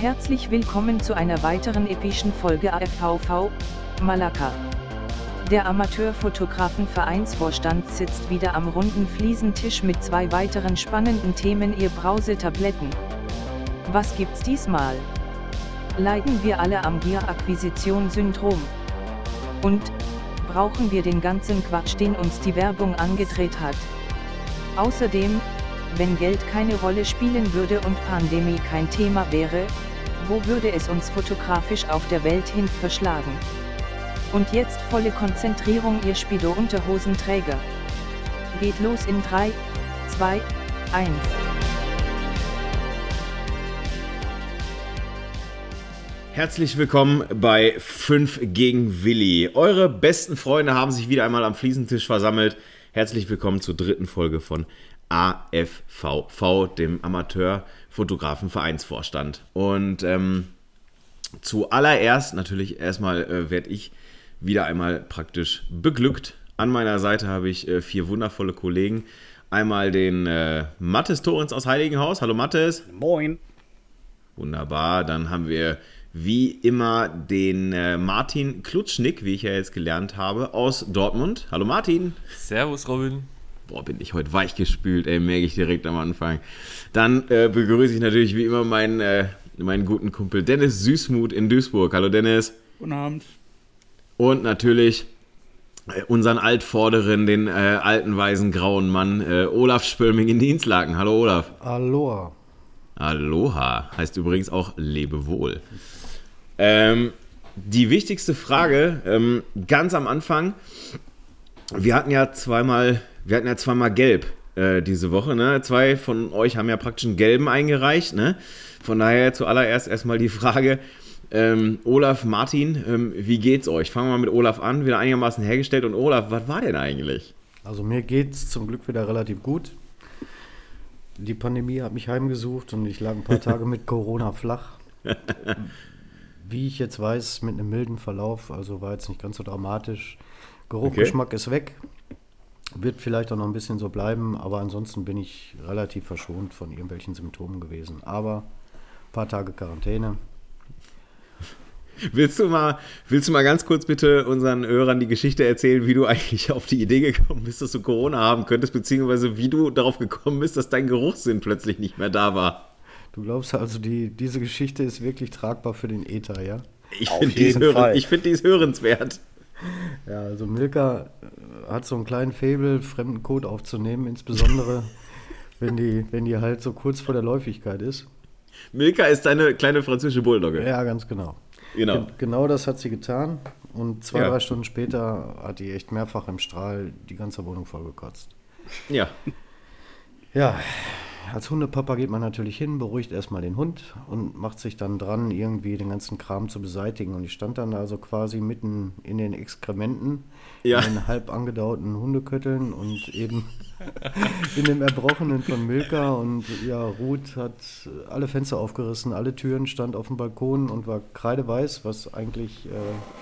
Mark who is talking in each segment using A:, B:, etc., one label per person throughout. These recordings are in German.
A: Herzlich willkommen zu einer weiteren epischen Folge AFVV, Malakka. Der Amateurfotografenvereinsvorstand sitzt wieder am runden Fliesentisch mit zwei weiteren spannenden Themen ihr Brausetabletten. Was gibt's diesmal? Leiden wir alle am Gier-Akquisition-Syndrom? Und, brauchen wir den ganzen Quatsch, den uns die Werbung angedreht hat? Außerdem, wenn Geld keine Rolle spielen würde und Pandemie kein Thema wäre, wo würde es uns fotografisch auf der Welt hin verschlagen? Und jetzt volle Konzentrierung ihr Speedo-Unterhosenträger. Geht los in 3, 2, 1.
B: Herzlich willkommen bei 5 gegen Willi. Eure besten Freunde haben sich wieder einmal am Fliesentisch versammelt. Herzlich willkommen zur dritten Folge von AFVV, dem Amateurfotografenvereinsvorstand. Und ähm, zuallererst natürlich erstmal äh, werde ich wieder einmal praktisch beglückt. An meiner Seite habe ich äh, vier wundervolle Kollegen. Einmal den äh, Mattes Torens aus Heiligenhaus. Hallo Mattes.
C: Moin.
B: Wunderbar. Dann haben wir wie immer den äh, Martin Klutschnick, wie ich ja jetzt gelernt habe, aus Dortmund. Hallo Martin.
D: Servus Robin.
B: Boah, bin ich heute weichgespült, ey, merke ich direkt am Anfang. Dann äh, begrüße ich natürlich wie immer meinen, äh, meinen guten Kumpel Dennis Süßmuth in Duisburg. Hallo Dennis.
C: Guten Abend.
B: Und natürlich äh, unseren Altvorderen, den äh, alten, weisen, grauen Mann, äh, Olaf Spölming in Dienstlaken. Hallo Olaf.
E: Aloha.
B: Aloha. Heißt übrigens auch Lebewohl. Ähm, die wichtigste Frage, ähm, ganz am Anfang, wir hatten ja zweimal, wir hatten ja zweimal gelb äh, diese Woche, ne? Zwei von euch haben ja praktisch einen gelben eingereicht, ne? Von daher zuallererst erstmal die Frage, ähm, Olaf, Martin, ähm, wie geht's euch? Fangen wir mal mit Olaf an, wieder einigermaßen hergestellt. Und Olaf, was war denn eigentlich?
E: Also mir geht's zum Glück wieder relativ gut. Die Pandemie hat mich heimgesucht und ich lag ein paar Tage mit Corona flach. Wie ich jetzt weiß, mit einem milden Verlauf, also war jetzt nicht ganz so dramatisch. Geruch,
B: Okay.
E: Geschmack ist weg. Wird vielleicht auch noch ein bisschen so bleiben, aber ansonsten bin ich relativ verschont von irgendwelchen Symptomen gewesen. Aber ein paar Tage Quarantäne.
B: Willst du mal, willst du mal ganz kurz bitte unseren Hörern die Geschichte erzählen, wie du eigentlich auf die Idee gekommen bist, dass du Corona haben könntest, beziehungsweise wie du darauf gekommen bist, dass dein Geruchssinn plötzlich nicht mehr da war?
E: Du glaubst also, die, diese Geschichte ist wirklich tragbar für den Äther, ja?
B: Ich finde die, find die ist hörenswert.
E: Ja, also Milka äh, hat so einen kleinen Faible, fremden Code aufzunehmen, insbesondere wenn die, wenn die halt so kurz vor der Läufigkeit ist.
B: Milka ist deine kleine französische Bulldogge.
E: Ja, ganz genau.
B: Genau.
E: Gen- Genau das hat sie getan. Und zwei,
B: Ja.
E: drei Stunden später hat die echt mehrfach im Strahl die ganze Wohnung vollgekotzt.
B: Ja.
E: Ja, als Hundepapa geht man natürlich hin, beruhigt erstmal den Hund und macht sich dann dran, irgendwie den ganzen Kram zu beseitigen. Und ich stand dann also quasi mitten in den Exkrementen,
B: Ja.
E: in den halb angedauten Hundekötteln und eben in dem Erbrochenen von Milka. Und ja, Ruth hat alle Fenster aufgerissen, alle Türen, stand auf dem Balkon und war kreideweiß, was eigentlich äh,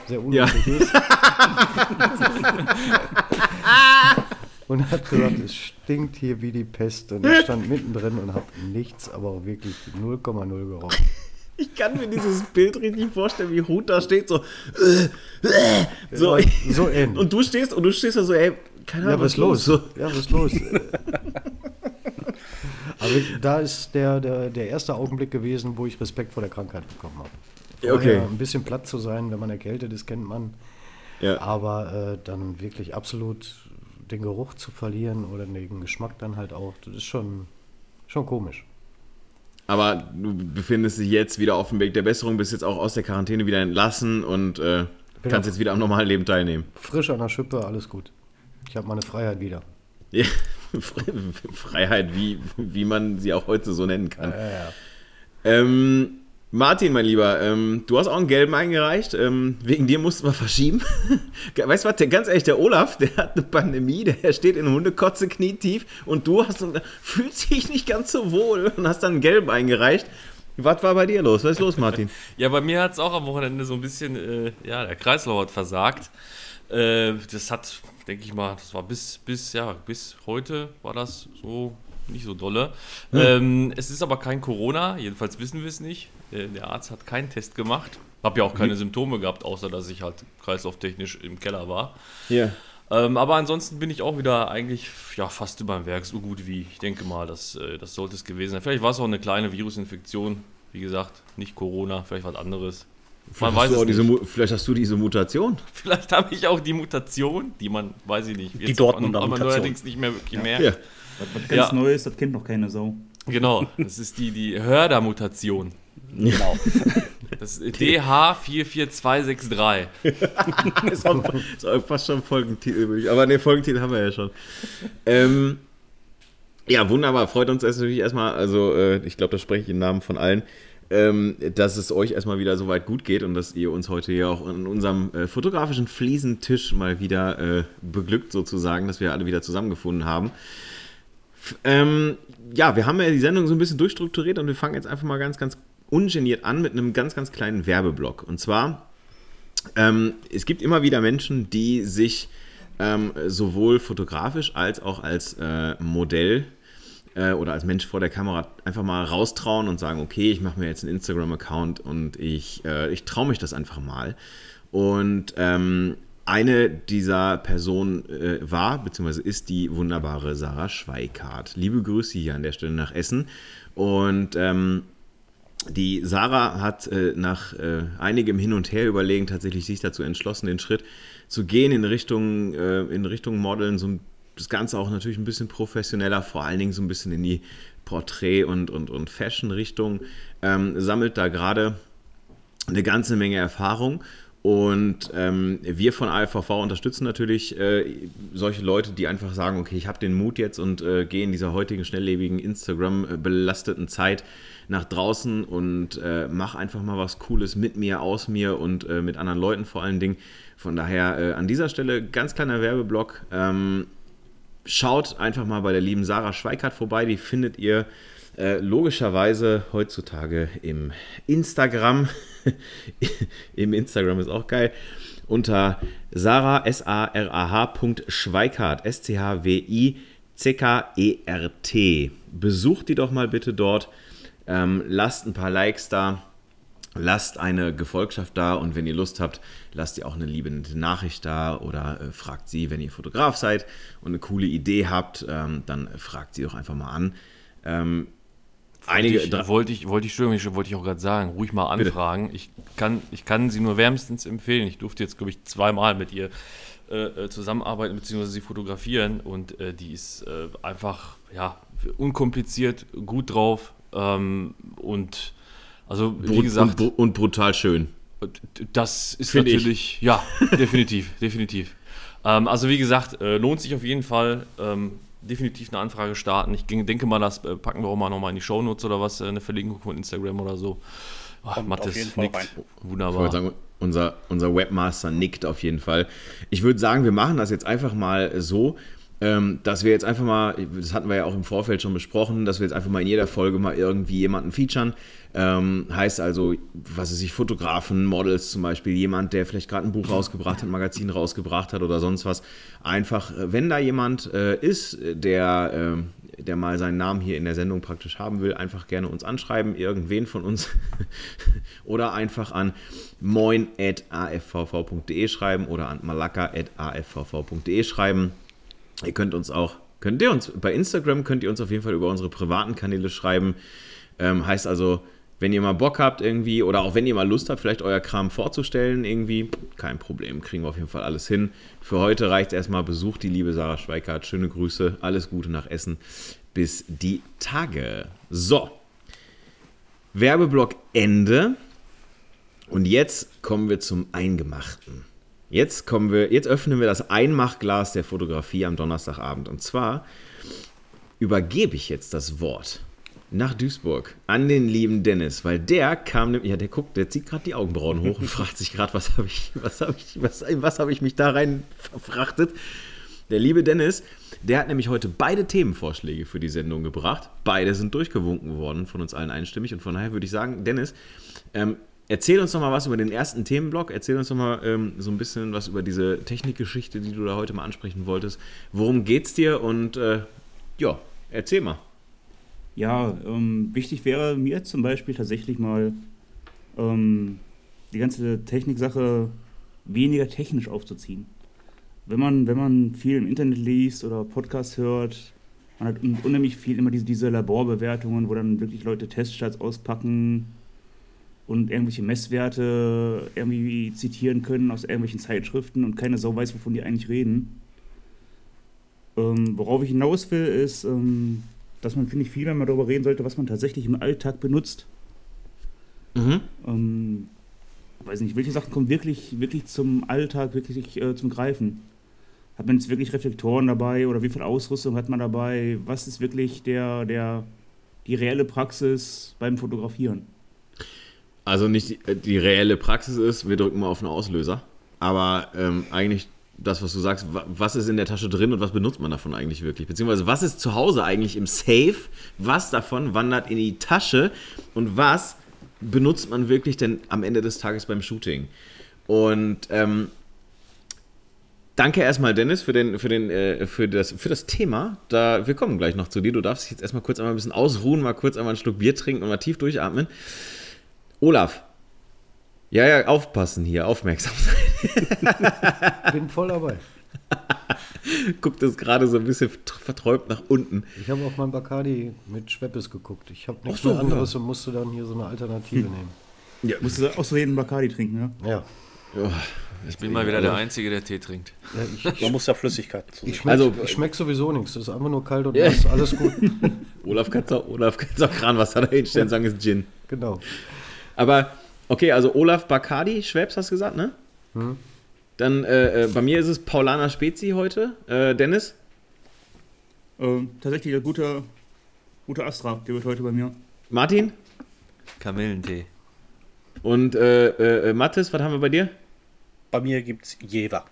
E: sehr unüblich ist. und hat gesagt, es stinkt hier wie die Pest. Und ich stand mittendrin und habe nichts, aber auch wirklich 0,0 gerochen.
B: Ich kann mir dieses Bild richtig vorstellen, wie Ruth da steht, so. äh, äh, so,
E: Ja, so ähnlich.
B: Und du stehst und du stehst da so, ey, keine
E: Ja,
B: Ahnung,
E: was ist los?
B: So.
E: Ja, was ist los? aber da ist der, der, der erste Augenblick gewesen, wo ich Respekt vor der Krankheit bekommen habe.
B: Ja, okay.
E: Vorher Ein bisschen platt zu sein, wenn man erkältet ist, kennt man.
B: Ja.
E: Aber äh, dann wirklich absolut den Geruch zu verlieren oder den Geschmack dann halt auch, das ist schon, schon komisch.
B: Aber du befindest dich jetzt wieder auf dem Weg der Besserung, bist jetzt auch aus der Quarantäne wieder entlassen und äh, kannst jetzt wieder am normalen Leben teilnehmen.
E: Frisch an der Schippe, alles gut. Ich habe meine Freiheit wieder.
B: Ja, Fre- Freiheit, wie, wie man sie auch heute so nennen kann.
E: Ja, ja.
B: Ähm, Martin, mein Lieber, ähm, du hast auch einen gelben eingereicht. Ähm, wegen dir mussten wir verschieben. weißt du was, der, ganz ehrlich, der Olaf, der hat eine Pandemie, der steht in Hundekotze knietief und du hast, fühlst dich nicht ganz so wohl und hast dann einen gelben eingereicht. Was war bei dir los? Was ist los, Martin?
C: ja, bei mir hat es auch am Wochenende so ein bisschen, äh, ja, der Kreislauf hat versagt. Äh, das hat, denke ich mal, das war bis, bis, ja, bis heute war das so nicht so dolle. Hm. Ähm, es ist aber kein Corona, jedenfalls wissen wir es nicht. Äh, der Arzt hat keinen Test gemacht. Hab ja auch keine Symptome gehabt, außer dass ich halt kreislauftechnisch im Keller war.
B: Ja.
C: Ähm, aber ansonsten bin ich auch wieder eigentlich ja, fast über dem Werk, so gut wie ich denke mal, das, äh, das sollte es gewesen sein. Vielleicht war es auch eine kleine Virusinfektion, wie gesagt, nicht Corona, vielleicht was anderes.
B: Man vielleicht, hast diese, vielleicht hast du diese Mutation.
C: Vielleicht habe ich auch die Mutation, die man, weiß ich nicht,
E: jetzt die Dortmunder
C: man,
E: Mutation.
C: allerdings nicht mehr wirklich
E: ja.
C: merkt.
E: Ja. Was ganz ja. Neues, das kennt noch keine Sau.
C: Genau, das ist die, die Hörder-Mutation.
E: Genau.
C: Das ist DH44263.
B: ist, auch, ist auch fast schon Folgentitel. Aber ne, Folgentitel haben wir ja schon. Ähm, ja, wunderbar. Freut uns natürlich erstmal. Also, äh, ich glaube, da spreche ich im Namen von allen. Ähm, dass es euch erstmal wieder so weit gut geht und dass ihr uns heute hier auch an unserem äh, fotografischen Fliesentisch mal wieder äh, beglückt, sozusagen, dass wir alle wieder zusammengefunden haben. F ähm, ja, wir haben ja die Sendung so ein bisschen durchstrukturiert und wir fangen jetzt einfach mal ganz, ganz ungeniert an mit einem ganz, ganz kleinen Werbeblock. Und zwar, ähm, es gibt immer wieder Menschen, die sich ähm, sowohl fotografisch als auch als äh, Modell äh, oder als Mensch vor der Kamera einfach mal raustrauen und sagen, okay, ich mache mir jetzt einen Instagram-Account und ich, äh, ich traue mich das einfach mal. Und ähm, eine dieser Personen äh, war, beziehungsweise ist die wunderbare Sarah Schweikart. Liebe Grüße hier an der Stelle nach Essen. Und ähm, die Sarah hat äh, nach äh, einigem Hin und Her überlegen tatsächlich sich dazu entschlossen, den Schritt zu gehen in Richtung, äh, in Richtung Modeln, so das Ganze auch natürlich ein bisschen professioneller, vor allen Dingen so ein bisschen in die Porträt- und, und, und Fashion-Richtung, ähm, sammelt da gerade eine ganze Menge Erfahrung. Und ähm, wir von AFVV unterstützen natürlich äh, solche Leute, die einfach sagen, okay, ich habe den Mut jetzt und äh, gehe in dieser heutigen schnelllebigen Instagram-belasteten Zeit nach draußen und äh, mache einfach mal was Cooles mit mir, aus mir und äh, mit anderen Leuten vor allen Dingen. Von daher äh, an dieser Stelle ganz kleiner Werbeblock. Ähm, schaut einfach mal bei der lieben Sarah Schweikart vorbei, die findet ihr äh, logischerweise heutzutage im Instagram. Im Instagram ist auch geil. Unter Sarah, S-A-R-A-H. Schweikart, S-C-H-W-I-C-K-E-R-T. Besucht die doch mal bitte dort. Ähm, lasst ein paar Likes da. Lasst eine Gefolgschaft da und wenn ihr Lust habt, lasst ihr auch eine liebende Nachricht da oder äh, fragt sie, wenn ihr Fotograf seid und eine coole Idee habt, ähm, dann fragt sie doch einfach mal an. Ähm,
C: Einige ich, wollte ich, wollte ich, wollte ich auch gerade sagen, ruhig mal anfragen. Ich kann, ich kann sie nur wärmstens empfehlen. Ich durfte jetzt, glaube ich, zweimal mit ihr äh, äh, zusammenarbeiten bzw. sie fotografieren und äh, die ist äh, einfach ja, unkompliziert, gut drauf ähm, und also wie gesagt.
B: Und, und, brutal schön.
C: Das ist Find natürlich, ich. ja, definitiv, definitiv. Ähm, also wie gesagt, äh, lohnt sich auf jeden Fall. Ähm, definitiv eine Anfrage starten. Ich denke mal, das äh, packen wir auch mal nochmal in die Shownotes oder was, äh, eine Verlinkung von Instagram oder so.
E: Oh, Mathis nickt. Rein.
B: Wunderbar. Ich sagen, unser, unser Webmaster nickt auf jeden Fall. Ich würde sagen, wir machen das jetzt einfach mal so, ähm, dass wir jetzt einfach mal, das hatten wir ja auch im Vorfeld schon besprochen, dass wir jetzt einfach mal in jeder Folge mal irgendwie jemanden featuren. Ähm, heißt also, was weiß ich, Fotografen, Models zum Beispiel, jemand, der vielleicht gerade ein Buch rausgebracht hat, ein Magazin rausgebracht hat oder sonst was. Einfach, äh, wenn da jemand äh, ist, der, äh, der mal seinen Namen hier in der Sendung praktisch haben will, einfach gerne uns anschreiben, irgendwen von uns. oder einfach an moin.afvv.de schreiben oder an malaka.afvv.de schreiben. Ihr könnt uns auch, könnt ihr uns, bei Instagram könnt ihr uns auf jeden Fall über unsere privaten Kanäle schreiben. Ähm, heißt also, wenn ihr mal Bock habt irgendwie oder auch wenn ihr mal Lust habt, vielleicht euer Kram vorzustellen irgendwie, kein Problem, kriegen wir auf jeden Fall alles hin. Für heute reicht es erstmal, besucht die liebe Sarah Schweikart, schöne Grüße, alles Gute nach Essen, bis die Tage. So, Werbeblock Ende und jetzt kommen wir zum Eingemachten. Jetzt kommen wir, jetzt öffnen wir das Einmachglas der Fotografie am Donnerstagabend. Und zwar übergebe ich jetzt das Wort nach Duisburg an den lieben Dennis, weil der kam, ja, der guckt, der zieht gerade die Augenbrauen hoch und fragt sich gerade, was habe ich, was habe ich, was, was habe ich mich da rein verfrachtet? Der liebe Dennis, der hat nämlich heute beide Themenvorschläge für die Sendung gebracht. Beide sind durchgewunken worden von uns allen einstimmig. Und von daher würde ich sagen, Dennis, ähm, erzähl uns noch mal was über den ersten Themenblock. Erzähl uns noch mal ähm, so ein bisschen was über diese Technikgeschichte, die du da heute mal ansprechen wolltest. Worum geht's dir? Und äh, ja, erzähl mal.
D: Ja, ähm, wichtig wäre mir zum Beispiel tatsächlich mal ähm, die ganze Techniksache weniger technisch aufzuziehen. Wenn man, wenn man viel im Internet liest oder Podcasts hört, man hat un unheimlich viel immer diese, diese Laborbewertungen, wo dann wirklich Leute Teststarts auspacken und irgendwelche Messwerte irgendwie zitieren können aus irgendwelchen Zeitschriften und keine Sau weiß, wovon die eigentlich reden. Ähm, worauf ich hinaus will, ist, ähm, dass man, finde ich, viel mehr darüber reden sollte, was man tatsächlich im Alltag benutzt.
B: Mhm.
D: Ähm, weiß nicht, welche Sachen kommen wirklich, wirklich zum Alltag, wirklich äh, zum Greifen? Hat man jetzt wirklich Reflektoren dabei oder wie viel Ausrüstung hat man dabei? Was ist wirklich der, der, die reelle Praxis beim Fotografieren?
B: Also nicht die, reelle Praxis ist, wir drücken mal auf einen Auslöser, aber ähm, eigentlich das, was du sagst, was ist in der Tasche drin und was benutzt man davon eigentlich wirklich? Beziehungsweise was ist zu Hause eigentlich im Safe? Was davon wandert in die Tasche und was benutzt man wirklich denn am Ende des Tages beim Shooting? Und ähm, danke erstmal, Dennis, für, den, für, den, äh, für, das, für das Thema. Da, wir kommen gleich noch zu dir. Du darfst dich jetzt erstmal kurz einmal ein bisschen ausruhen, mal kurz einmal einen Schluck Bier trinken und mal tief durchatmen. Olaf. Ja, ja, aufpassen hier, aufmerksam sein.
E: Bin voll dabei.
B: Guckt es gerade so ein bisschen verträumt nach unten.
E: Ich habe auch mal Bacardi mit Schweppes geguckt. Ich habe nichts
B: so,
E: mehr anderes
B: ja.
E: und musste dann hier so eine Alternative nehmen.
B: Ja,
D: Musst du aus Versehen Bacardi trinken, ja?
E: Ja.
B: oh,
C: Ich bin mal wieder der Einzige, der Tee trinkt.
E: ja ich,
F: Man muss ja Flüssigkeit zu
E: ich
F: sich.
E: schmeck,
B: Also-
E: ich schmeck sowieso nichts. Das ist einfach nur kalt und nass. Alles gut.
B: Olaf kannst auch, Olaf kannst auch Kranwasser da hinstellen und sagen, ist Gin.
E: genau.
B: Aber, okay, also Olaf Bacardi, Schwebs hast du gesagt, ne?
E: Hm.
B: Dann, äh, äh, bei mir ist es Paulaner Spezi heute. Äh, Dennis?
D: Ähm, tatsächlich der gute, gute Astra, der wird heute bei mir.
B: Martin?
C: Kamillentee.
B: Und äh, äh, Mathis, was haben wir bei dir?
F: Bei mir gibt es Jever.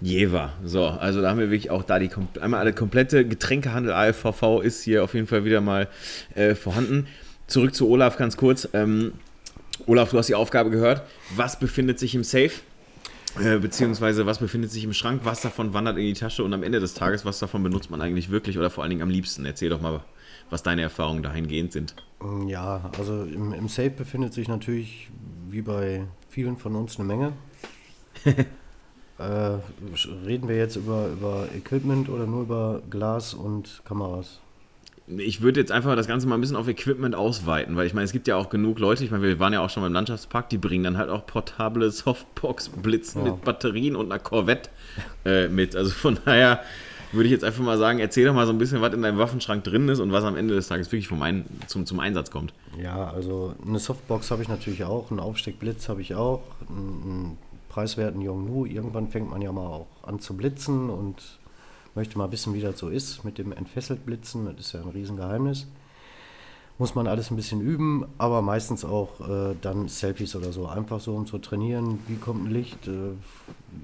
B: Jever. So, also da haben wir wirklich auch da die einmal alle komplette Getränkehandel AFVV ist hier auf jeden Fall wieder mal äh, vorhanden. Zurück zu Olaf ganz kurz. Ähm, Olaf, du hast die Aufgabe gehört. Was befindet sich im Safe? Äh, beziehungsweise was befindet sich im Schrank? Was davon wandert in die Tasche? Und am Ende des Tages, was davon benutzt man eigentlich wirklich oder vor allen Dingen am liebsten? Erzähl doch mal, was deine Erfahrungen dahingehend sind.
E: Mm, Ja, also im, im Safe befindet sich natürlich, wie bei vielen von uns, eine Menge. äh, reden wir jetzt über, über Equipment oder nur über Glas und Kameras?
B: Ich würde jetzt einfach das Ganze mal ein bisschen auf Equipment ausweiten, weil ich meine, es gibt ja auch genug Leute, ich meine, wir waren ja auch schon beim Landschaftspark, die bringen dann halt auch portable Softbox-Blitzen
E: Ja.
B: mit Batterien und einer Corvette äh, mit. Also von daher würde ich jetzt einfach mal sagen, erzähl doch mal so ein bisschen, was in deinem Waffenschrank drin ist und was am Ende des Tages wirklich vom Ein zum, zum Einsatz kommt.
E: Ja, also eine Softbox habe ich natürlich auch, einen Aufsteckblitz habe ich auch, einen, einen preiswerten Yongnu. Irgendwann fängt man ja mal auch an zu blitzen und möchte mal wissen, wie das so ist mit dem entfesselt Blitzen. Das ist ja ein Riesengeheimnis. Muss man alles ein bisschen üben, aber meistens auch äh, dann Selfies oder so. Einfach so, um zu trainieren, wie kommt ein Licht, äh,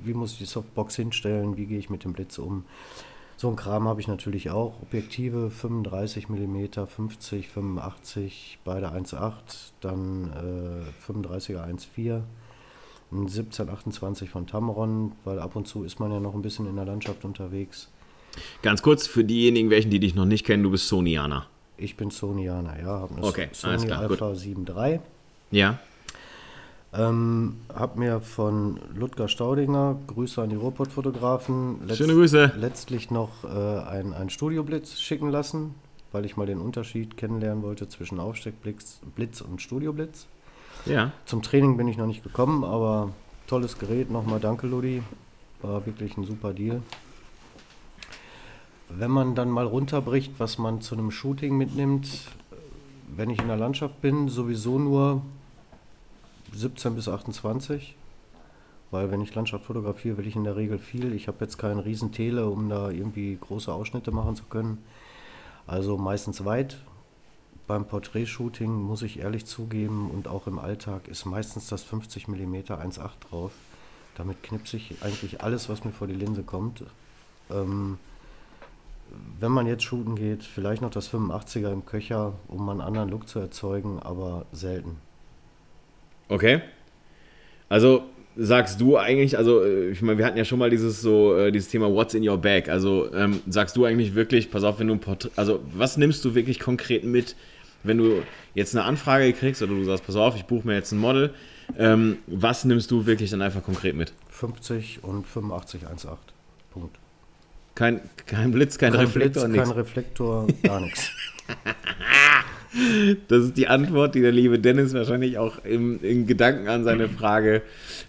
E: wie muss ich die Softbox hinstellen, wie gehe ich mit dem Blitz um. So ein Kram habe ich natürlich auch. Objektive 35 mm, 50, 85, beide 1,8, dann äh, 35er 1,4, ein 1728 von Tamron, weil ab und zu ist man ja noch ein bisschen in der Landschaft unterwegs.
B: Ganz kurz für diejenigen, welchen, die dich noch nicht kennen, du bist Sonyaner.
E: Ich bin Sonyaner, ja, habe eine
B: Okay, alles
E: Sony
B: klar, gut.
E: Alpha 7.3.
B: Ja?
E: Ähm, hab mir von Ludger Staudinger, Grüße an die Ruhrpott-Fotografen,
B: Schöne Grüße.
E: letztlich noch äh, ein, ein Studioblitz schicken lassen, weil ich mal den Unterschied kennenlernen wollte zwischen Aufsteckblitz Blitz und Studioblitz.
B: Ja.
E: Zum Training bin ich noch nicht gekommen, aber tolles Gerät. Nochmal danke, Ludi. War wirklich ein super Deal. Wenn man dann mal runterbricht, was man zu einem Shooting mitnimmt, wenn ich in der Landschaft bin, sowieso nur 17 bis 28. Weil wenn ich Landschaft fotografiere, will ich in der Regel viel. Ich habe jetzt keinen riesen Tele, um da irgendwie große Ausschnitte machen zu können. Also meistens weit. Beim Porträtshooting muss ich ehrlich zugeben und auch im Alltag ist meistens das 50 mm 1.8 drauf. Damit knipse ich eigentlich alles, was mir vor die Linse kommt. Ähm, wenn man jetzt shooten geht, vielleicht noch das 85er im Köcher, um einen anderen Look zu erzeugen, aber selten.
B: Okay. Also sagst du eigentlich, also äh, ich meine, wir hatten ja schon mal dieses so äh, dieses Thema What's in your bag. Also ähm, sagst du eigentlich wirklich, pass auf, wenn du ein Porträt, also was nimmst du wirklich konkret mit, wenn du jetzt eine Anfrage kriegst oder du sagst, pass auf, ich buche mir jetzt ein Model, ähm, was nimmst du wirklich dann einfach konkret mit?
E: 50 und 85 1.8. Punkt.
B: Kein, kein Blitz, kein,
E: Kein
B: Reflektor,
E: Blitz,
B: nichts.
E: kein Reflektor, gar nichts.
B: Das ist die Antwort, die der liebe Dennis wahrscheinlich auch im, in Gedanken an seine Frage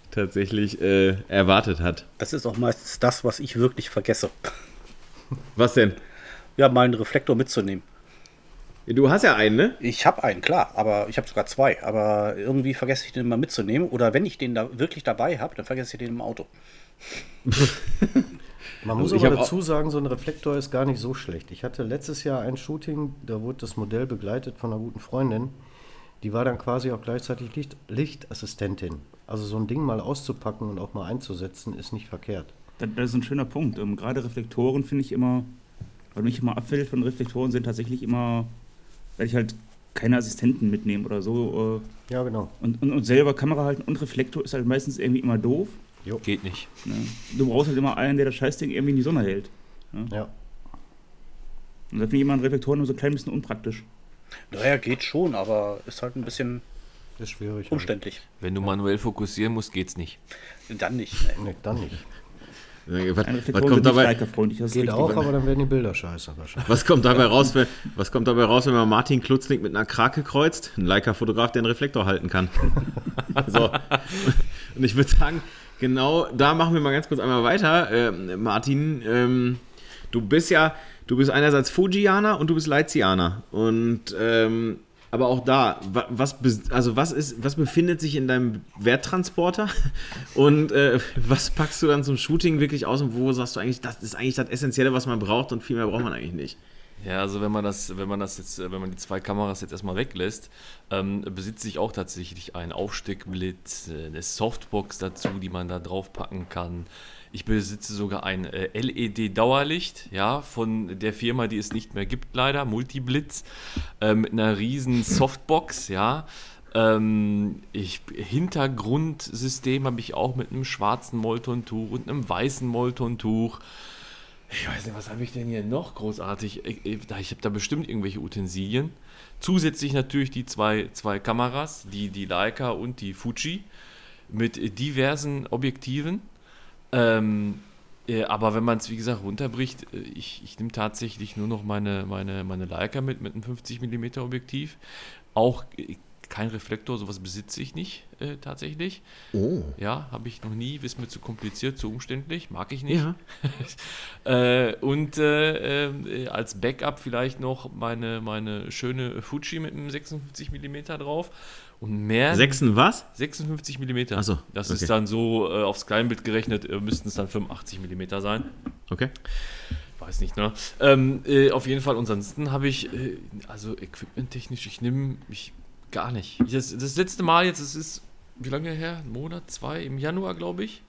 B: tatsächlich äh, erwartet hat.
F: Das ist auch meistens das, was ich wirklich vergesse.
B: Was denn?
F: Ja, meinen Reflektor mitzunehmen.
B: Du hast ja einen, ne?
F: Ich habe einen, klar, aber ich habe sogar zwei. Aber irgendwie vergesse ich den immer mitzunehmen. Oder wenn ich den da wirklich dabei habe, dann vergesse ich den im Auto.
E: Man muss
B: ich
E: aber dazu sagen, so ein Reflektor ist gar nicht so schlecht. Ich hatte letztes Jahr ein Shooting, da wurde das Modell begleitet von einer guten Freundin. Die war dann quasi auch gleichzeitig Licht, Lichtassistentin. Also so ein Ding mal auszupacken und auch mal einzusetzen, ist nicht verkehrt.
D: Das, das ist ein schöner Punkt. Ähm, Gerade Reflektoren finde ich immer, was mich immer abfällt von Reflektoren, sind tatsächlich immer, weil ich halt keine Assistenten mitnehme oder so. Äh,
E: Ja, genau.
D: und, und, und selber Kamera halten und Reflektor ist halt meistens irgendwie immer doof.
C: Geht nicht.
D: Ne? Du brauchst halt immer einen, der das Scheißding irgendwie in die Sonne hält.
E: Ja.
D: Und da finde ich immer einen Reflektor nur so ein klein bisschen unpraktisch.
F: Naja, geht schon, aber ist halt ein bisschen
E: Ist schwierig.
F: umständlich.
C: Wenn du manuell fokussieren musst, geht's nicht.
F: Dann nicht. Ne.
E: Nee, dann nicht.
B: Äh, Was,
D: Ein
B: was, kommt dabei,
E: Geht auch, aber dann werden die Bilder scheiße wahrscheinlich.
B: was, kommt dabei raus, wenn, was kommt dabei raus, wenn man Martin Klutznik mit einer Krake kreuzt? Ein Leica-Fotograf, der einen Reflektor halten kann. so. Und ich würde sagen, genau da machen wir mal ganz kurz einmal weiter. Ähm, Martin, ähm, du bist ja, du bist einerseits Fujianer und du bist Leizianer. Und ähm, aber auch da, wa- was, also was, ist, was befindet sich in deinem Werttransporter und äh, was packst du dann zum Shooting wirklich aus und wo sagst du eigentlich, das ist eigentlich das Essentielle, was man braucht und viel mehr braucht man eigentlich nicht?
C: Ja, also wenn man das, wenn man das jetzt, äh, wenn man die zwei Kameras jetzt erstmal weglässt, ähm, besitze ich auch tatsächlich einen Aufsteckblitz, äh, eine Softbox dazu, die man da drauf packen kann. Ich besitze sogar ein äh, LED-Dauerlicht, ja, von der Firma, die es nicht mehr gibt, leider, Multiblitz, äh, mit einer riesen Softbox, ja. Ähm, ich, Hintergrundsystem habe ich auch mit einem schwarzen Moltontuch und einem weißen Moltontuch. Ich weiß nicht, was habe ich denn hier noch großartig? Ich, ich, habe da bestimmt irgendwelche Utensilien. Zusätzlich natürlich die zwei, zwei Kameras, die, die Leica und die Fuji, mit diversen Objektiven. Ähm, äh, aber wenn man es, wie gesagt, runterbricht, äh, ich, ich nehme tatsächlich nur noch meine, meine, meine Leica mit, mit einem 50mm Objektiv. Auch äh, kein Reflektor, sowas besitze ich nicht äh, tatsächlich.
B: Oh.
C: Ja, habe ich noch nie, ist mir zu kompliziert, zu umständlich, mag ich nicht.
B: Ja.
C: Äh, und äh, äh, als Backup vielleicht noch meine, meine schöne Fuji mit einem 56 mm drauf. Und mehr.
B: Sechsen was?
C: 56 mm.
B: Ach so,
C: Das
B: okay.
C: ist dann so äh, aufs Kleinbild gerechnet, äh, müssten es dann 85 mm sein.
B: Okay.
C: Weiß nicht, ne? Ähm, äh, auf jeden Fall, ansonsten habe ich, äh, also equipmenttechnisch, ich nehme mich gar nicht. Das, das letzte Mal jetzt, es ist, wie lange her? Ein Monat, zwei, im Januar, glaube ich.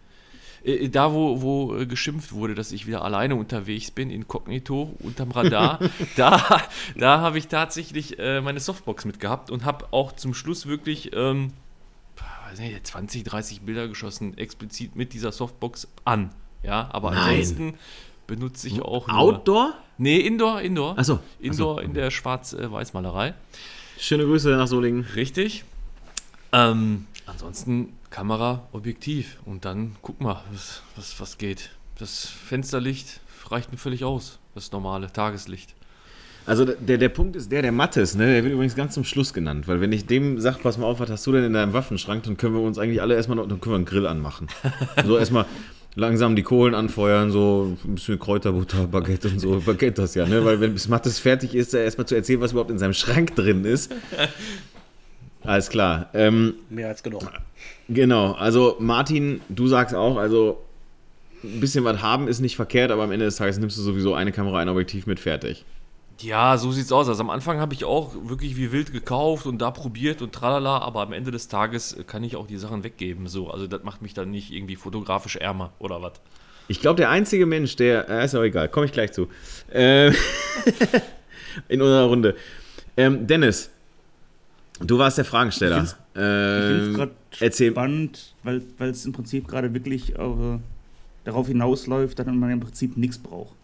C: Äh, da, wo, wo äh, geschimpft wurde, dass ich wieder alleine unterwegs bin, inkognito, unterm Radar, da, da habe ich tatsächlich äh, meine Softbox mitgehabt und habe auch zum Schluss wirklich ähm, weiß nicht, 20, 30 Bilder geschossen, explizit mit dieser Softbox an. Ja, aber
B: Nein.
C: ansonsten benutze ich auch nur,
B: Outdoor?
C: Nee, Indoor, Indoor.
B: Ach so, ach so.
C: Indoor in der Schwarz-Weiß-Malerei.
B: Schöne Grüße nach Solingen.
C: Richtig. Ähm, ansonsten Kamera, Objektiv und dann guck mal, was, was, was geht. Das Fensterlicht reicht mir völlig aus. Das normale Tageslicht.
B: Also der, der Punkt ist der, der Mattes, ne, der wird übrigens ganz zum Schluss genannt, weil wenn ich dem sag, pass mal auf, was hast du denn in deinem Waffenschrank, dann können wir uns eigentlich alle erstmal noch, dann können wir einen Grill anmachen. So erstmal langsam die Kohlen anfeuern, so ein bisschen Kräuterbutter, Baguette und so, Baguette das ja, ne, weil wenn bis Mattes fertig ist, erstmal zu erzählen, was überhaupt in seinem Schrank drin ist. Alles klar. Ähm,
F: Mehr als genug.
B: Genau, also Martin, du sagst auch, also ein bisschen was haben ist nicht verkehrt, aber am Ende des Tages nimmst du sowieso eine Kamera, ein Objektiv mit fertig.
C: Ja, so sieht's aus. Also am Anfang habe ich auch wirklich wie wild gekauft und da probiert und tralala, aber am Ende des Tages äh, kann ich auch die Sachen weggeben. So, also das macht mich dann nicht irgendwie fotografisch ärmer oder was.
B: Ich glaube, der einzige Mensch, der, äh, ist auch egal, komme ich gleich zu, äh, in unserer Runde. Ähm, Dennis, du warst der Fragensteller.
D: Ich Ich finde es
B: Ähm,
D: gerade spannend, weil weil es im Prinzip gerade wirklich äh, darauf hinausläuft, dass man im Prinzip nichts braucht.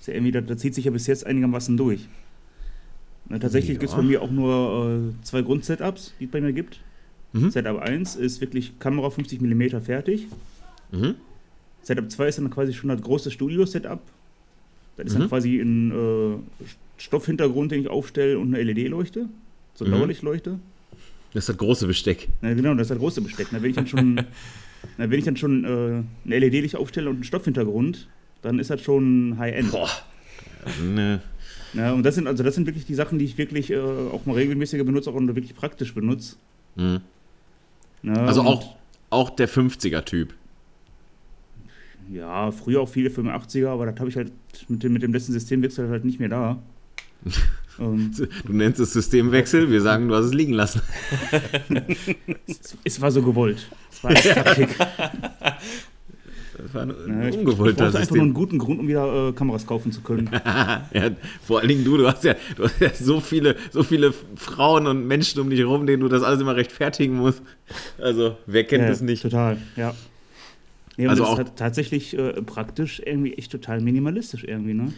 D: Das, ist ja irgendwie, da, zieht sich ja bis jetzt einigermaßen durch. Na, tatsächlich
B: Ja.
D: gibt es bei mir auch nur äh, zwei Grund-Setups, die es bei mir gibt.
B: Mhm.
D: Setup 1 ist wirklich Kamera 50 mm fertig.
B: Mhm.
D: Setup 2 ist dann quasi schon das große Studio-Setup. Das ist
B: Mhm.
D: dann quasi ein äh, Stoffhintergrund, den ich aufstelle und eine LED-Leuchte. So
B: Mhm.
D: Dauerlichtleuchte.
B: das ist das große Besteck.
D: Na genau, das ist das große Besteck. Na, wenn ich dann schon, na, wenn ich dann schon äh, ein LED-Licht aufstelle und einen Stoffhintergrund, dann ist das schon High-End.
B: Boah. Ne,
D: Ja, und das sind also das sind wirklich die Sachen, die ich wirklich äh, auch mal regelmäßiger benutze, auch und wirklich praktisch benutze.
B: mhm.
D: Ja,
B: Also auch, auch der 50er-Typ.
D: Ja, früher auch viele 85er, aber das habe ich halt mit dem, mit dem letzten Systemwechsel halt nicht mehr da. ähm,
B: Du nennst es Systemwechsel, wir sagen, du hast es liegen lassen.
D: es, es war so gewollt. Es war Taktik.
B: Das war ein,
D: Ja, ich, ich
B: ungewollter
D: brauchte einfach nur einen guten Grund, um wieder äh, Kameras kaufen zu können.
B: ja, vor allen Dingen du, du hast, ja, du hast ja so viele, so viele Frauen und Menschen um dich herum, denen du das alles immer rechtfertigen musst. Also, wer kennt
D: ja,
B: das nicht?
D: Total, ja. Nee,
B: Also
D: das
B: auch-
D: ist tatsächlich äh, praktisch irgendwie echt total minimalistisch irgendwie, ne?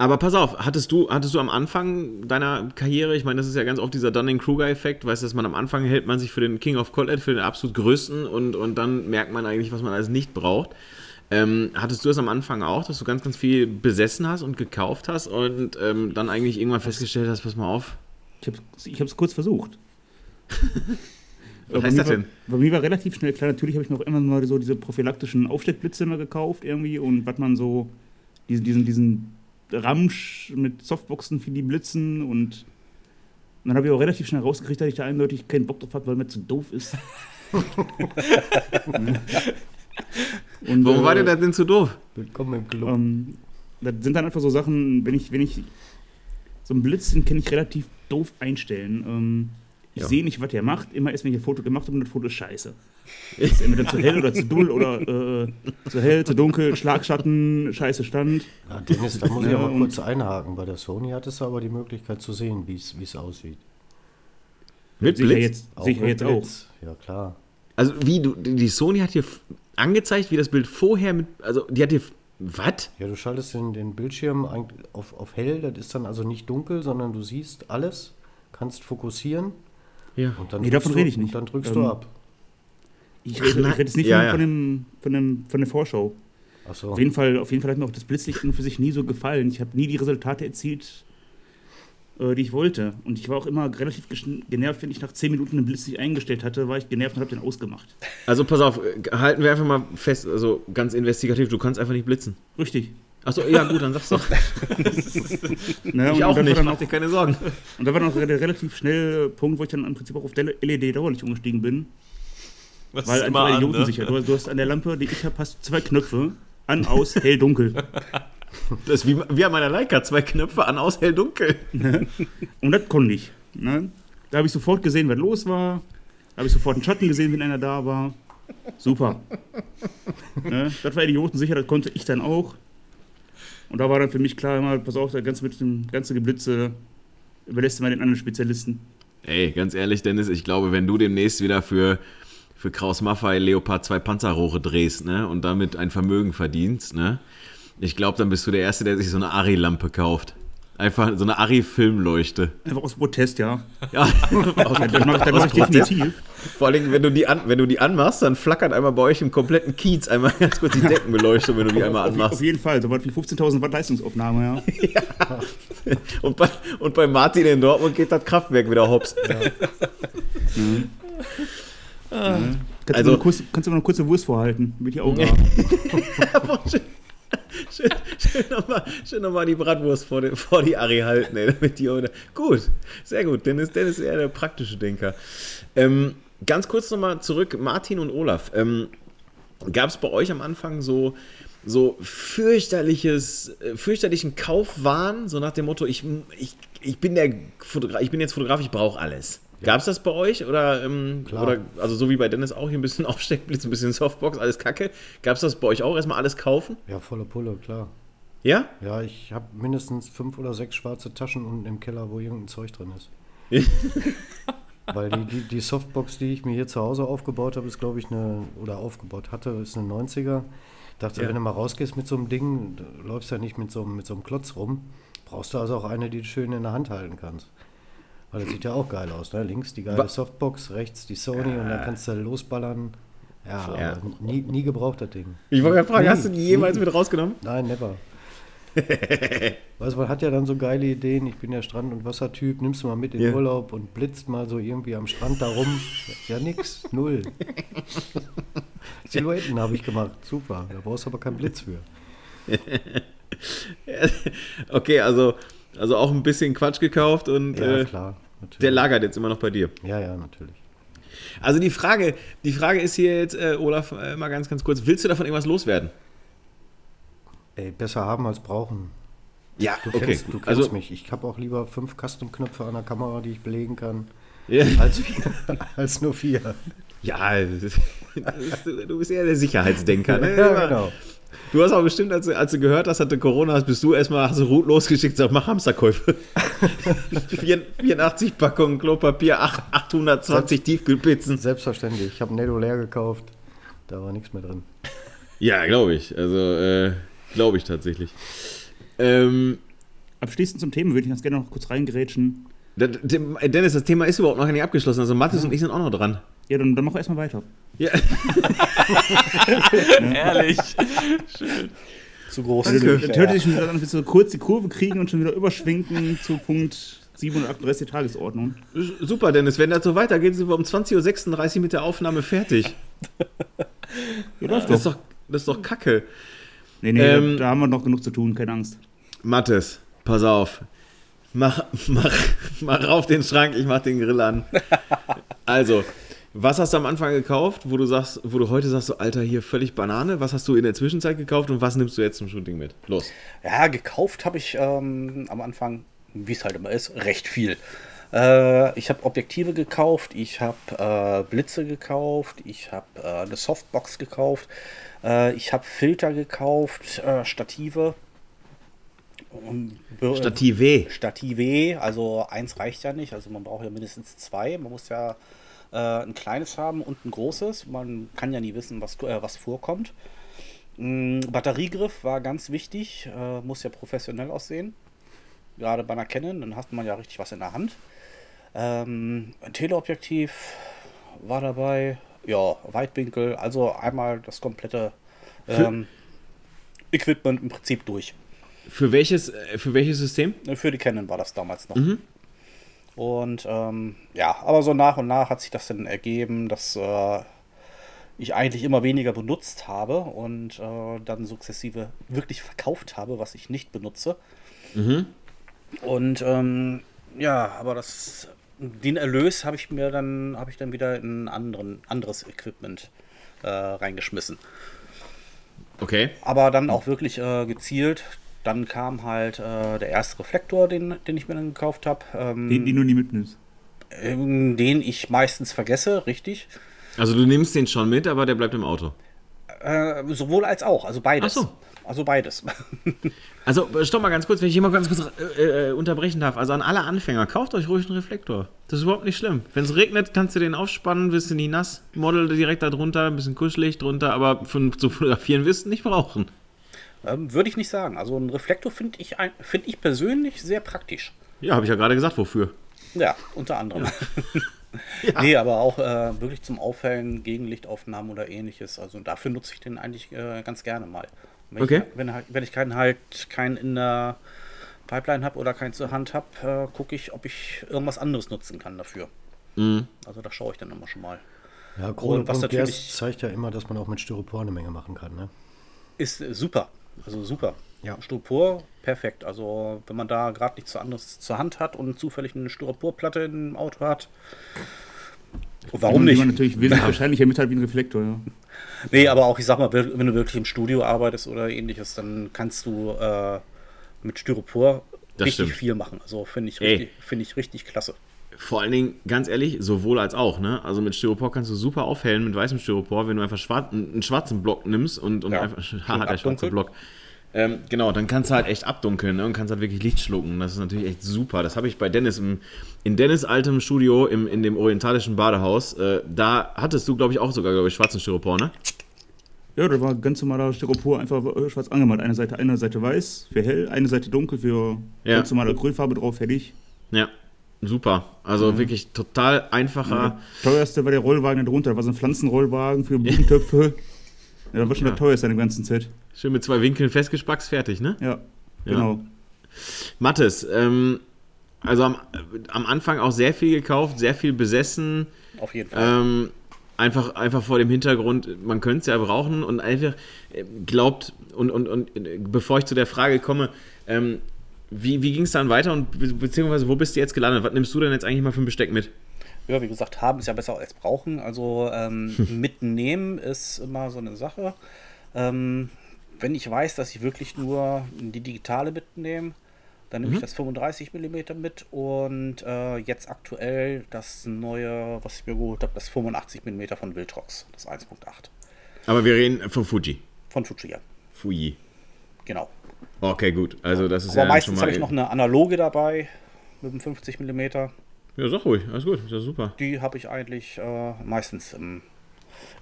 B: Aber pass auf, hattest du, hattest du am Anfang deiner Karriere, ich meine, das ist ja ganz oft dieser Dunning-Kruger-Effekt, weißt du, dass man am Anfang hält man sich für den King of Colette, für den absolut größten und, und dann merkt man eigentlich, was man alles nicht braucht. Ähm, hattest du das am Anfang auch, dass du ganz, ganz viel besessen hast und gekauft hast und ähm, dann eigentlich irgendwann festgestellt hast, pass mal auf,
D: Ich habe ich hab's kurz versucht.
B: was
D: Bei
B: heißt
D: mir
B: das
D: war-
B: denn?
D: Bei mir war relativ schnell klar, natürlich habe ich noch immer mal so diese prophylaktischen Aufsteckblitze immer gekauft irgendwie und was man so, diesen, diesen, diesen Ramsch mit Softboxen für die Blitzen und, und dann habe ich auch relativ schnell rausgekriegt, dass ich da eindeutig keinen Bock drauf habe, weil mir zu doof ist. und,
B: Warum war
D: äh,
B: dir das denn zu doof?
E: Willkommen im Club.
D: Ähm, das sind dann einfach so Sachen, wenn ich, wenn ich so einen Blitz, den kann ich relativ doof einstellen. Ähm, ich
B: Ja.
D: sehe nicht, was der macht. Immer erst, wenn ich ein Foto gemacht habe und das Foto ist scheiße. Ist entweder zu hell oder zu dull oder äh, zu hell, zu dunkel, Schlagschatten, scheiße Stand.
E: Ja, Dennis, da muss ich
D: Ja,
E: aber kurz einhaken. Bei der Sony hattest du aber die Möglichkeit zu sehen, wie es wie es aussieht.
B: Mit
D: Sicher
B: Blitz?
D: jetzt, sicher
E: mit
D: jetzt auch.
E: Blitz. Ja, klar.
B: Also wie, du, die Sony hat f- angezeigt, wie das Bild vorher mit, also die hat dir, was?
E: Ja, du schaltest den, den Bildschirm auf, auf hell, das ist dann also nicht dunkel, sondern du siehst alles, kannst fokussieren
B: Ja.
E: und dann
D: Nee,
E: drückst
D: davon
E: du,
D: rede ich nicht.
E: Und dann drückst
D: Ähm,
E: du ab.
D: Ich rede, ich rede jetzt nicht
B: Ja,
D: von,
B: ja.
D: von, dem, von, dem, von der Vorschau.
E: Achso.
D: Auf jeden Fall, auf jeden Fall hat mir auch das Blitzlicht für sich nie so gefallen. Ich habe nie die Resultate erzielt, die ich wollte. Und ich war auch immer relativ genervt, wenn ich nach 10 Minuten ein Blitzlicht eingestellt hatte, war ich genervt und habe den ausgemacht.
B: Also pass auf, äh, halten wir einfach mal fest, also ganz investigativ, du kannst einfach nicht blitzen.
D: Richtig.
B: Achso, ja gut, dann sag's doch.
D: Ne,
B: Ich
D: und
B: auch nicht,
D: dann
B: mach dir keine Sorgen.
D: und da war dann auch re- relativ schnell äh, Punkt, wo ich dann im Prinzip auch auf LED-Dauerlicht umgestiegen bin.
C: Was
D: Weil einfach
C: an,
D: idiotensicher.
C: ne?
D: Du, hast- du hast an der Lampe, die ich habe, hast zwei Knöpfe. An, aus, hell, dunkel.
B: Das ist wie, wie an meiner Leica, zwei Knöpfe an, aus, hell, dunkel.
D: Und das konnte ich. Ne? Da habe ich sofort gesehen, was los war. Da habe ich sofort einen Schatten gesehen, wenn einer da war. Super. ne? Das war idiotensicher, das konnte ich dann auch. Und da war dann für mich klar, immer, pass auf, das ganze mit dem ganzen Geblitze überlässt mal den anderen Spezialisten.
B: Ey, ganz ehrlich, Dennis, ich glaube, wenn du demnächst wieder für, für Kraus Maffei Leopard zwei Panzerrohre drehst, ne, und damit ein Vermögen verdienst, ne, ich glaube, dann bist du der Erste, der sich so eine Ari-Lampe kauft. Einfach so eine Ari-Filmleuchte.
D: Einfach aus Protest, ja.
B: Ja, aus,
D: mache ich, das mach ich
B: Protest.
D: definitiv.
B: Vor allem, wenn du, die an, wenn du die anmachst, dann flackert einmal bei euch im kompletten Kiez einmal ganz kurz die Deckenbeleuchtung, wenn du die einmal
D: Auf, auf
B: anmachst.
D: jeden Fall, so was wie 15.000 Watt Leistungsaufnahme, ja.
B: Und bei, und bei Martin in Dortmund geht das Kraftwerk wieder hops.
D: Kannst,
B: Also-
D: du mal kurz, kannst du mal eine kurze Wurst vorhalten, mit die Augen haben.
B: schön, schön, nochmal noch die Bratwurst vor die, vor die Ari halten, ey, damit die oder Gut, sehr gut. Dennis, Dennis ist eher der praktische Denker. Ähm, ganz kurz nochmal zurück, Martin und Olaf. Ähm, Gab es bei euch am Anfang so, so fürchterliches, äh, fürchterlichen Kaufwahn, so nach dem Motto, ich, ich, ich, bin, der Fotograf, ich bin jetzt Fotograf, ich brauche alles. Gab es das bei euch? Oder, ähm, oder, also so wie bei Dennis auch hier ein bisschen Aufsteckblitz, ein bisschen Softbox, alles Kacke. Gab es das bei euch auch? Erstmal alles kaufen?
E: Ja, volle Pulle, klar.
B: Ja?
E: Ja, ich habe mindestens fünf oder sechs schwarze Taschen unten im Keller, wo irgendein Zeug drin ist. Weil die, die, die Softbox, die ich mir hier zu Hause aufgebaut habe, ist, glaube ich, eine, oder aufgebaut hatte, ist eine 90er. Dachte,
B: Ja.
E: wenn du mal rausgehst mit so einem Ding, du läufst ja nicht mit so, mit so einem Klotz rum, brauchst du also auch eine, die du schön in der Hand halten kannst. Weil das sieht ja auch geil aus, ne? Links die geile
B: Wa-
E: Softbox, rechts die Sony und dann kannst du losballern. Ja,
B: Ja.
E: aber nie, nie gebraucht das Ding.
B: Ich wollte gerade fragen,
E: Nee,
B: hast du die jemals
E: nie.
B: mit rausgenommen?
E: Nein, never. weißt du, man hat ja dann so geile Ideen. Ich bin ja Strand- und Wassertyp. Nimmst du mal mit in
B: Ja.
E: Urlaub und blitzt mal so irgendwie am Strand da rum. Ja, nix. Null. Silhouetten habe ich gemacht. Super. Da brauchst du aber keinen Blitz für.
B: Okay, also, also auch ein bisschen Quatsch gekauft und
E: Ja,
B: äh,
E: klar. Natürlich.
B: der lagert jetzt immer noch bei dir.
E: ja, ja, natürlich.
B: Also die Frage, die Frage ist hier jetzt, äh, Olaf, äh, mal ganz, ganz kurz, willst du davon irgendwas loswerden?
E: Ey, besser haben als brauchen.
B: Ja,
E: Du
B: okay.
E: kennst, du kennst
B: also,
E: mich. Ich habe auch lieber fünf Custom-Knöpfe an der Kamera, die ich belegen kann,
B: Ja,
E: als, vier, als nur vier.
B: ja du bist eher der Sicherheitsdenker. Ne?
E: Ja, genau.
B: Du hast auch bestimmt, als, du- als du gehört hast, hatte Corona, hast, bist du erstmal, hast du Ruth losgeschickt, sag, mach Hamsterkäufe. 84 Packungen Klopapier, ach- 820 Tiefkühlpizzen.
E: Selbstverständlich. Ich habe Netto leer gekauft. Da war nichts mehr drin.
B: Ja, glaube ich. Also, äh, glaube ich tatsächlich. Ähm,
D: Abschließend zum Thema würde ich ganz gerne noch kurz reingerätschen.
B: Dennis, das Thema ist überhaupt noch nicht abgeschlossen. Also Mathis und ich sind auch noch dran.
D: Ja, dann, dann mach erstmal weiter.
B: Ja,
C: Ehrlich.
F: Zu groß.
D: Also,
F: ja,
D: hört sich schon wieder an, wir so kurz die Kurve kriegen und schon wieder überschwenken zu Punkt 738 der Tagesordnung.
B: super, Dennis. Wenn das so weitergeht, sind wir um 20.36 Uhr mit der Aufnahme fertig.
D: Ja, läuft
B: Das ist
D: doch.
B: doch, das ist doch kacke.
D: Nee, nee,
B: Ähm,
D: da haben wir noch genug zu tun, keine Angst.
B: Mathis, pass auf. Mach, mach, mach auf den Schrank, ich mach den Grill an. Also, was hast du am Anfang gekauft, wo du sagst, wo du heute sagst, so, Alter, hier völlig Banane? Was hast du in der Zwischenzeit gekauft und was nimmst du jetzt zum Shooting mit? Los.
F: Ja, gekauft habe ich ähm, am Anfang, wie es halt immer ist, recht viel. Äh, ich habe Objektive gekauft, ich habe äh, Blitze gekauft, ich habe äh, eine Softbox gekauft, äh, ich habe Filter gekauft, äh, Stative. Und,
B: Stative.
F: Stative, also eins reicht ja nicht, also man braucht ja mindestens zwei. Man muss ja äh, ein kleines haben und ein großes. Man kann ja nie wissen, was, äh, was vorkommt. Mm, Batteriegriff war ganz wichtig, äh, muss ja professionell aussehen. Gerade bei einer Canon, dann hat man ja richtig was in der Hand. Ähm, ein Teleobjektiv war dabei, ja, Weitwinkel, also einmal das komplette ähm, Equipment im Prinzip durch.
B: Für welches, äh, für welches System?
F: Ne, Für die Canon war das damals noch. Und ähm, ja, aber so nach und nach hat sich das dann ergeben, dass äh, ich eigentlich immer weniger benutzt habe und äh, dann sukzessive wirklich verkauft habe, was ich nicht benutze. Und ähm, ja, aber das, den Erlös habe ich mir dann, habe ich dann wieder in anderen, anderes Equipment äh, reingeschmissen.
B: Okay.
F: Aber dann auch wirklich äh, gezielt. Dann kam halt äh, der erste Reflektor, den, den ich mir dann gekauft habe. Ähm,
D: Den, den du nie mitnimmst.
F: ähm, den ich meistens vergesse, richtig.
B: Also du nimmst den schon mit, aber der bleibt im Auto.
F: Äh, sowohl als auch, also beides.
B: Ach so.
F: Also beides.
B: Also, stopp mal ganz kurz, wenn ich hier mal ganz kurz äh, äh, unterbrechen darf. Also an alle Anfänger, kauft euch ruhig einen Reflektor. Das ist überhaupt nicht schlimm. Wenn es regnet, kannst du den aufspannen, bist du nie nass. Model direkt da drunter, ein bisschen kuschelig drunter, aber für, zu fotografieren wirst du nicht brauchen.
F: Ähm, Würde ich nicht sagen. Also ein Reflektor finde ich, find ich persönlich sehr praktisch.
B: Ja, habe ich ja gerade gesagt, wofür.
F: Ja, unter anderem. Nee, aber auch äh, wirklich zum Aufhellen, Gegenlichtaufnahmen oder ähnliches. Also dafür nutze ich den eigentlich äh, ganz gerne mal. Wenn
B: Okay.
F: Ich, wenn, wenn ich keinen halt keinen in der Pipeline habe oder keinen zur Hand habe, äh, gucke ich, ob ich irgendwas anderes nutzen kann dafür.
B: Mhm.
F: Also da schaue ich dann immer schon mal.
E: Ja,
F: Und
E: Krone
F: was
E: und
F: natürlich-
E: Gerst zeigt ja immer, dass man auch mit Styropor eine Menge machen kann. Ne?
F: Ist äh, super. Also super.
E: Ja.
F: Styropor, perfekt. Also wenn man da gerade nichts anderes zur Hand hat und zufällig eine Styroporplatte im Auto hat. Warum nicht?
D: man natürlich wesentlich wahrscheinlicher mit halt wie ein Reflektor, ja.
F: Nee, aber auch, ich sag mal, wenn du wirklich im Studio arbeitest oder ähnliches, dann kannst du äh, mit Styropor
B: Das
F: richtig
B: stimmt.
F: viel machen. Also finde ich, richtig- finde ich richtig klasse.
B: Vor allen Dingen, ganz ehrlich, sowohl als auch, ne? Also mit Styropor kannst du super aufhellen mit weißem Styropor, wenn du einfach schwarz, einen schwarzen Block nimmst und, und
F: Ja.
B: einfach, haha, der schwarze. Block. Ähm, genau, dann kannst du halt echt abdunkeln ne? und kannst halt wirklich Licht schlucken. Das ist natürlich echt super. Das habe ich bei Dennis im, in Dennis altem Studio im, in dem orientalischen Badehaus. Äh, da hattest du, glaube ich, auch sogar, glaube ich, schwarzen Styropor, ne?
D: Ja, das war ganz normaler Styropor, einfach äh, schwarz angemalt. Eine Seite, eine Seite weiß für hell, eine Seite dunkel für
B: Ja.
D: ganz normale Acrylfarbe drauf, fertig.
B: Ja, super. Also
F: Mhm.
B: wirklich total einfacher.
D: Der teuerste war der Rollwagen da drunter, das war so ein Pflanzenrollwagen für Blumentöpfe. ja, das war schon
B: Ja.
D: der teuerste in dem ganzen Set.
B: Schön mit zwei Winkeln festgespackst, fertig, ne?
D: Ja, genau.
B: Mattes, ähm, also am, am Anfang auch sehr viel gekauft, sehr viel besessen.
F: Auf jeden Fall.
B: Ähm, einfach, einfach vor dem Hintergrund, man könnte es ja brauchen und einfach äh, glaubt, und, und, und äh, bevor ich zu der Frage komme, ähm, wie, wie ging es dann weiter und be beziehungsweise wo bist du jetzt gelandet? Was nimmst du denn jetzt eigentlich mal für ein Besteck mit?
F: Ja, wie gesagt, haben ist ja besser als brauchen. Also ähm, mitnehmen ist immer so eine Sache. Ähm, wenn ich weiß, dass ich wirklich nur die digitale mitnehme, dann nehme ich das 35 mm mit und äh, jetzt aktuell das neue, was ich mir geholt habe, das 85 mm von Viltrox, das 1.8
B: Aber wir reden von Fuji.
F: von Fuji.
B: Fuji.
F: Genau.
B: Okay, gut. Also das ist
F: Aber
B: ja
F: meistens habe ich noch eine analoge dabei mit einem 50 mm.
B: ja, sag ruhig. Alles gut. Ist ja super.
F: Die habe ich eigentlich äh, meistens im,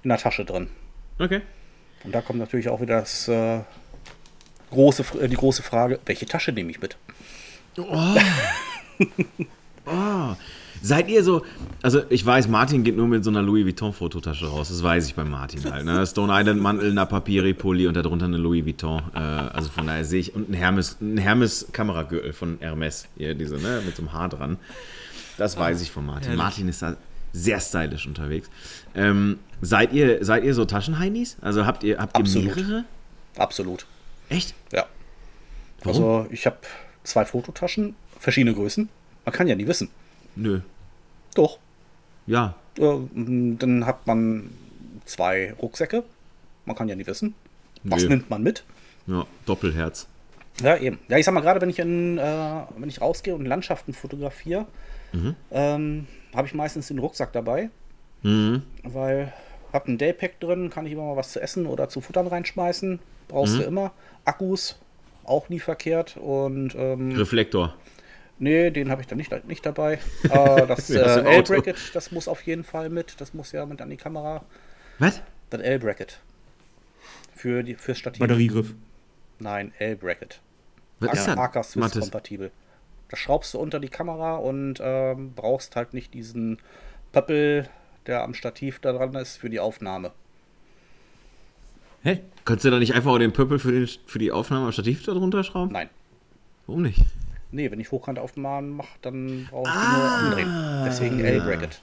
F: in der Tasche drin.
B: Okay.
F: Und da kommt natürlich auch wieder das, äh, große, äh, die große Frage, welche Tasche nehme ich mit?
B: Oh. Seid ihr so, also ich weiß, Martin geht nur mit so einer Louis Vuitton Fototasche raus, das weiß ich bei Martin halt. Ne? Stone Island Mantel, einer Papiri-Pulli und darunter eine Louis Vuitton. Äh, also von daher sehe ich, und ein Hermes, ein Hermes Kameragürtel von Hermes, hier diese, ne, mit so einem Haar dran. Das weiß ich von Martin.
C: Herrlich.
B: Martin ist da sehr stylisch unterwegs. Ähm, seid ihr, seid ihr so Taschenheinis? Also habt ihr, habt ihr
F: Absolut.
B: mehrere?
F: Absolut.
B: Echt?
F: Ja.
B: Warum?
F: Also ich habe zwei Fototaschen, verschiedene Größen. Man kann ja nie wissen.
B: Nö.
F: Doch.
B: Ja.
F: Dann hat man zwei Rucksäcke. Man kann ja nie wissen. Was
B: Nö.
F: nimmt man mit?
B: Ja, Doppelherz.
F: Ja, eben. Ja, ich sag mal, gerade wenn ich in, äh, wenn ich rausgehe und Landschaften fotografiere, ähm, habe ich meistens den Rucksack dabei,
B: Mhm.
F: weil hab ein Daypack drin, kann ich immer mal was zu essen oder zu futtern reinschmeißen. Brauchst du immer. Akkus, auch nie verkehrt. Und ähm,
B: Reflektor.
F: Nee, den habe ich dann nicht, nicht dabei. Äh, das äh. L-Bracket, das muss auf jeden Fall mit. Das muss ja mit an die Kamera.
B: Was?
F: Das L-Bracket. Für die, fürs Stativ.
D: Batteriegriff.
F: Nein, L-Bracket.
B: Was ist das?
F: Arca Swiss
B: Mathis?
F: kompatibel. Das schraubst du unter die Kamera und ähm, brauchst halt nicht diesen Pöppel, der am Stativ da dran ist, für die Aufnahme.
C: Hä?
B: Könntest du da nicht einfach auch den Pöppel für, den, für die Aufnahme am Stativ da drunter schrauben?
F: Nein.
B: Warum nicht?
F: Nee, wenn ich Hochkantaufnahmen mache, dann brauche ich die
B: Ah.
F: nur andrehen. Deswegen L-Bracket.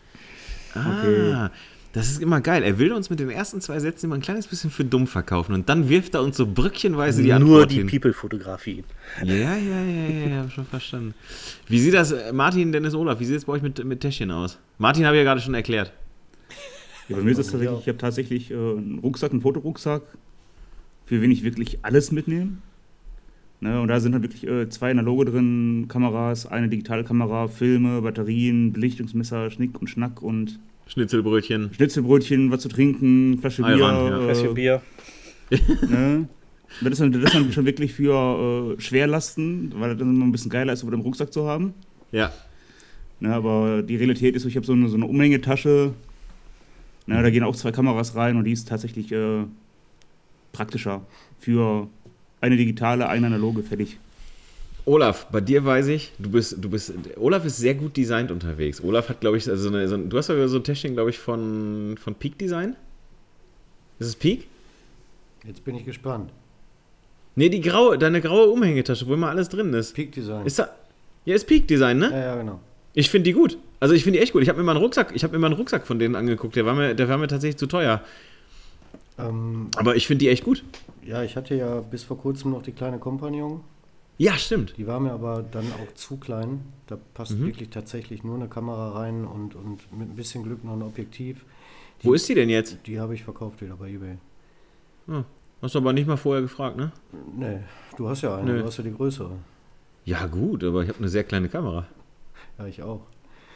B: Ah, das ist immer geil. Er will uns mit den ersten zwei Sätzen immer ein kleines bisschen für dumm verkaufen und dann wirft er uns so brückchenweise die
F: Nur
B: Antwort
F: die
B: hin.
F: People-Fotografie.
B: Ja, ja, ja, ja, ja, schon verstanden. Wie sieht das, äh, Martin, Dennis, Olaf, wie sieht es bei euch mit, mit Täschchen aus? Martin habe ich ja gerade schon erklärt.
D: Ja, bei mir ist es tatsächlich, ich habe tatsächlich äh, einen Rucksack, einen Fotorucksack, für den ich wirklich alles mitnehme. Ne, und da sind halt wirklich äh, zwei analoge drin, Kameras, eine digitale Kamera, Filme, Batterien, Belichtungsmesser, Schnick und Schnack und
B: Schnitzelbrötchen.
D: Schnitzelbrötchen, was zu trinken, Flasche Bier.
B: Ayran, ja.
D: äh,
F: Fläschchen Bier.
D: Ne? Das ist, dann, das ist dann schon wirklich für äh, Schwerlasten, weil das dann immer ein bisschen geiler ist, über dem Rucksack zu haben.
B: Ja.
D: Ne, aber die Realität ist, ich habe so eine, so eine Umhängetasche. Ne, da gehen auch zwei Kameras rein und die ist tatsächlich äh, praktischer. Für eine digitale, eine analoge, fertig.
B: Olaf, bei dir weiß ich, du bist, du bist, Olaf ist sehr gut designt unterwegs. Olaf hat, glaube ich, also so eine, so ein, du hast ja so ein Täschchen, glaube ich, von, von Peak Design. Ist es Peak?
E: Jetzt bin ich gespannt.
B: Nee, die graue, deine graue Umhängetasche, wo immer alles drin ist.
E: Peak Design.
B: Ist da, ja, ist Peak Design, ne?
E: ja, ja, genau.
B: Ich finde die gut. Also ich finde die echt gut. Ich habe mir mal einen Rucksack, ich habe mir mal einen Rucksack von denen angeguckt. Der war mir, der war mir tatsächlich zu teuer.
E: Ähm,
B: Aber ich finde die echt gut.
E: ja, ich hatte ja bis vor kurzem noch die kleine Kompagnon.
B: Ja, stimmt.
E: Die war mir aber dann auch zu klein. Da passt wirklich tatsächlich nur eine Kamera rein und, und mit ein bisschen Glück noch ein Objektiv. Die,
B: Wo ist die denn jetzt?
E: Die habe ich verkauft wieder bei eBay.
B: Ah, hast du aber nicht mal vorher gefragt, ne?
E: Nee, du hast ja eine,
B: Nö.
E: du hast ja die größere.
B: Ja, gut, aber ich habe eine sehr kleine Kamera.
E: Ja, ich auch.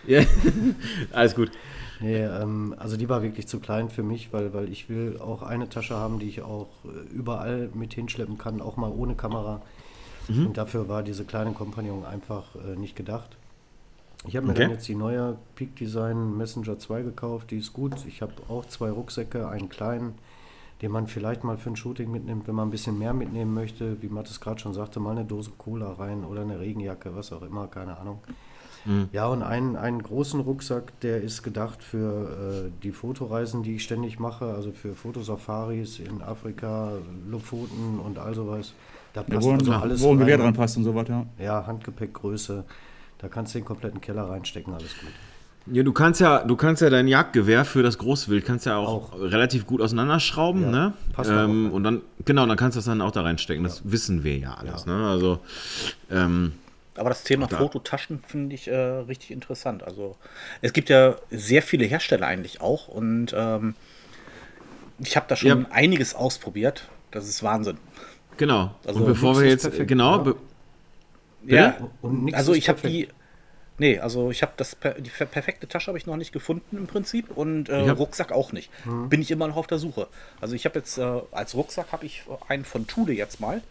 B: Ja, alles gut.
E: Nee, ähm, also die war wirklich zu klein für mich, weil, weil ich will auch eine Tasche haben, die ich auch äh, überall mit hinschleppen kann, auch mal ohne Kamera.
B: Mhm.
E: Und dafür war diese kleine Kompagnon einfach äh, nicht gedacht. Ich habe mir
B: Okay.
E: dann jetzt die neue Peak Design Messenger 2 gekauft, die ist gut. Ich habe auch zwei Rucksäcke, einen kleinen, den man vielleicht mal für ein Shooting mitnimmt, wenn man ein bisschen mehr mitnehmen möchte, wie Mattes gerade schon sagte, mal eine Dose Cola rein oder eine Regenjacke, was auch immer, keine Ahnung. Ja, und einen, einen großen Rucksack, der ist gedacht für äh, die Fotoreisen, die ich ständig mache, also für Fotosafaris in Afrika, Lofoten und all sowas. Da
D: Ja,
E: passt
D: wo,
E: also alles
D: wo ein Gewehr dran passt und so weiter.
E: Ja, Handgepäckgröße. Da kannst du den kompletten Keller reinstecken, alles gut.
B: Ja, du kannst ja, du kannst ja dein Jagdgewehr für das Großwild kannst ja auch,
E: Auch.
B: relativ gut auseinanderschrauben,
E: Ja,
B: ne?
E: passt auch,
B: Ähm,
E: ja.
B: und dann, genau, dann kannst du das dann auch da reinstecken. Das wissen wir ja alles, ne? Also, ähm,
F: Aber das Thema Fototaschen finde ich äh, richtig interessant. Also es gibt ja sehr viele Hersteller eigentlich auch und ähm, ich habe da schon
B: Ja.
F: einiges ausprobiert. Das ist Wahnsinn.
B: genau.
F: Also
B: und bevor wir jetzt,
E: perfekt,
B: genau,
E: ja.
B: be
F: Ja,
E: Und
F: also ich habe die. Nee, also ich habe das per, die per- perfekte Tasche habe ich noch nicht gefunden im Prinzip und äh,
B: hab-
F: Rucksack auch nicht. Bin ich immer noch auf der Suche. Also ich habe jetzt äh, als Rucksack habe ich einen von Thule jetzt mal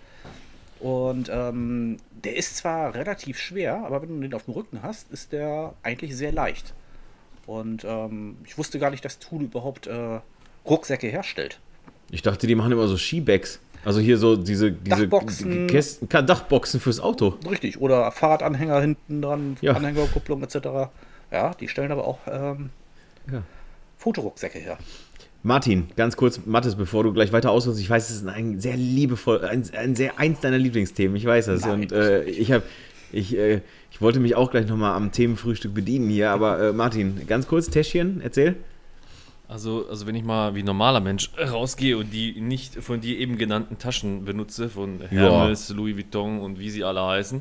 F: und ähm, der ist zwar relativ schwer, aber wenn du den auf dem Rücken hast, ist der eigentlich sehr leicht. Und ähm, ich wusste gar nicht, dass Thule überhaupt äh, Rucksäcke herstellt.
B: ich dachte, die machen immer so Skibags. Also hier so diese, diese
F: Dachboxen.
B: Kästen, Dachboxen fürs Auto.
F: Richtig. Oder Fahrradanhänger hinten dran,
B: Ja.
F: Anhängerkupplung etc. Ja, die stellen aber auch ähm,
B: Ja.
F: Fotorucksäcke her.
B: Martin, ganz kurz, Mathis, bevor du gleich weiter ausholst, ich weiß, es ist ein sehr liebevoll, ein, ein sehr eins deiner Lieblingsthemen, ich weiß das.
F: Nein,
B: und äh, ich habe, ich, äh, ich wollte mich auch gleich nochmal am Themenfrühstück bedienen hier, aber äh, Martin, ganz kurz, Täschchen, erzähl.
C: Also, also wenn ich mal wie normaler Mensch rausgehe und die nicht von dir eben genannten Taschen benutze, von Hermes, Louis Vuitton und wie sie alle heißen,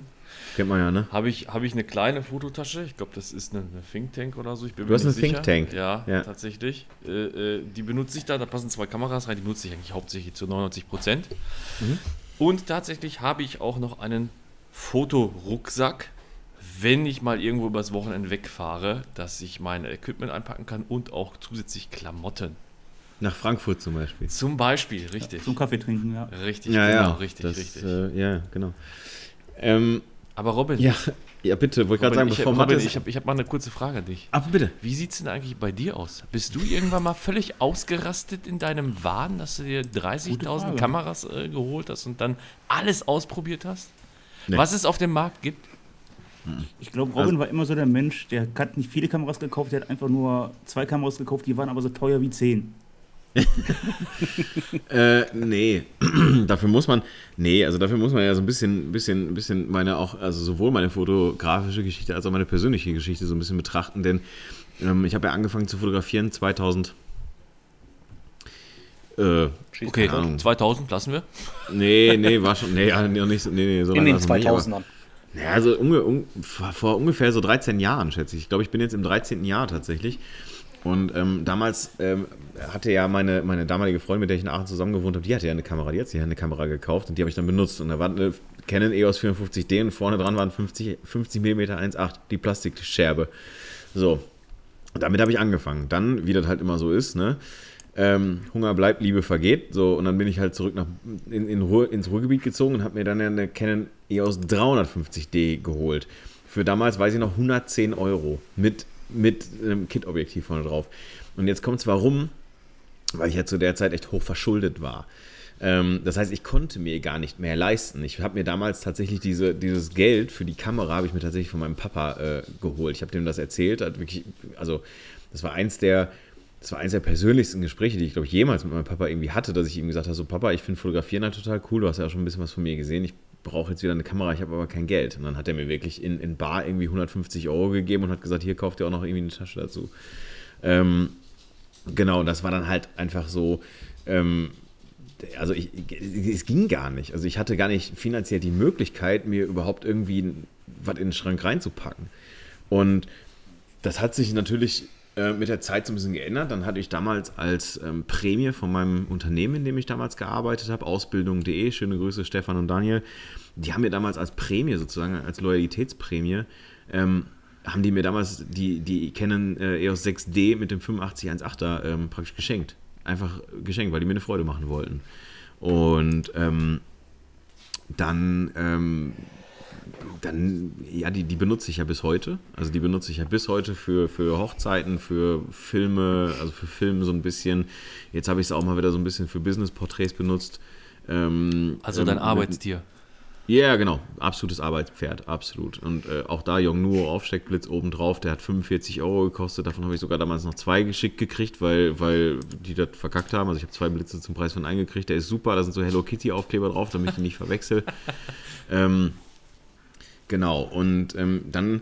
B: Kennt man ja, ne?
C: habe ich, habe ich eine kleine Fototasche. Ich glaube, das ist eine, eine Think Tank oder so. Ich bin
B: Du
C: mir
B: hast
C: nicht
B: eine
C: sicher.
B: Think Tank?
C: Ja,
B: Ja.
C: tatsächlich. Äh, äh, die benutze ich da, da passen zwei Kameras rein. Die benutze ich eigentlich hauptsächlich zu 99 Prozent.
B: Mhm.
C: Und tatsächlich habe ich auch noch einen Fotorucksack, wenn ich mal irgendwo übers Wochenende wegfahre, dass ich mein Equipment einpacken kann und auch zusätzlich Klamotten.
B: Nach Frankfurt zum Beispiel.
C: Zum Beispiel, richtig.
D: Zum Kaffee trinken, ja.
C: Richtig,
B: Ja,
C: genau,
B: ja,
C: richtig,
B: das,
C: richtig.
B: Äh, ja, genau. Ähm,
C: Aber Robin,
B: ja, ja, bitte, wollte gerade sagen,
C: Robin, ich,
B: bevor
C: Robin, ich habe ich hab mal eine kurze Frage an dich.
B: Ach, bitte.
C: Wie sieht es denn eigentlich bei dir aus? Bist du irgendwann mal völlig ausgerastet in deinem Wahn, dass du dir 30.000
D: Frage.
C: Kameras äh, geholt hast und dann alles ausprobiert hast?
B: Nee.
C: Was es auf dem Markt gibt?
D: Ich glaube, Robin war immer so der Mensch, der hat nicht viele Kameras gekauft, der hat einfach nur zwei Kameras gekauft, die waren aber so teuer wie zehn.
B: Äh, nee, dafür muss man, nee, also dafür muss man ja so ein bisschen, bisschen, bisschen meine auch, also sowohl meine fotografische Geschichte als auch meine persönliche Geschichte so ein bisschen betrachten, denn ähm, ich habe ja angefangen zu fotografieren 2000. Äh,
C: Okay,
F: mich tot.
B: Ahnung.
C: 2000 lassen wir.
B: nee, nee, war schon, nee, ja, noch nicht nee, nee, so
F: In
B: lange
F: den
B: war's noch nicht, aber-
F: 2000ern.
B: Ja, also unge, un, vor, vor ungefähr so 13 Jahren, schätze ich. Ich glaube, ich bin jetzt im 13. Jahr tatsächlich. Und ähm, damals ähm, hatte ja meine, meine damalige Freundin, mit der ich in Aachen zusammen gewohnt habe, die hatte ja eine Kamera, die hat sich ja eine Kamera gekauft und die habe ich dann benutzt. Und da war eine Canon EOS 54D und vorne dran waren 50, 50 mm 1.8, die Plastikscherbe. So, damit habe ich angefangen. Dann, wie das halt immer so ist, ne? Ähm, Hunger bleibt, Liebe vergeht. So, und dann bin ich halt zurück nach, in, in Ruhr, ins Ruhrgebiet gezogen und habe mir dann eine Canon EOS 350D geholt. Für damals, weiß ich noch, 110 Euro mit, mit einem Kit-Objektiv vorne drauf. Und jetzt kommt es warum, weil ich ja zu der Zeit echt hoch verschuldet war. Ähm, das heißt, ich konnte mir gar nicht mehr leisten. Ich habe mir damals tatsächlich diese, dieses Geld für die Kamera habe ich mir tatsächlich von meinem Papa äh, geholt. Ich habe dem das erzählt. Hat wirklich, also das war eins der, das war eins der persönlichsten Gespräche, die ich glaube ich jemals mit meinem Papa irgendwie hatte, dass ich ihm gesagt habe: So Papa, ich finde Fotografieren halt total cool. Du hast ja auch schon ein bisschen was von mir gesehen. Ich brauche jetzt wieder eine Kamera. Ich habe aber kein Geld. Und dann hat er mir wirklich in, in Bar irgendwie 150 Euro gegeben und hat gesagt: Hier kauft ihr auch noch irgendwie eine Tasche dazu. Ähm, Genau, das war dann halt einfach so, ähm, also ich, es ging gar nicht. Also ich hatte gar nicht finanziell die Möglichkeit, mir überhaupt irgendwie was in den Schrank reinzupacken. Und das hat sich natürlich äh, mit der Zeit so ein bisschen geändert. Dann hatte ich damals als ähm, Prämie von meinem Unternehmen, in dem ich damals gearbeitet habe, Ausbildung.de, schöne Grüße Stefan und Daniel, die haben mir damals als Prämie sozusagen, als Loyalitätsprämie, ähm, haben die mir damals die, die Canon äh, EOS 6D mit dem 8518er ähm, praktisch geschenkt. Einfach geschenkt, weil die mir eine Freude machen wollten. Und ähm, dann, ähm, dann, ja, die, die benutze ich ja bis heute. Also die benutze ich ja bis heute für, für Hochzeiten, für Filme, also für Filme so ein bisschen. Jetzt habe ich es auch mal wieder so ein bisschen für Business-Porträts benutzt. Ähm,
C: Also
B: ähm,
C: dein
B: mit-
C: Arbeitstier.
B: ja, genau. Absolutes Arbeitspferd, absolut. Und äh, auch da Yongnuo Aufsteckblitz obendrauf, der hat 45 Euro gekostet. Davon habe ich sogar damals noch zwei geschickt gekriegt, weil, weil die das verkackt haben. Also ich habe zwei Blitze zum Preis von einem gekriegt. Der ist super, da sind so Hello Kitty Aufkleber drauf, damit ich die nicht verwechsel. ähm, genau, und ähm, dann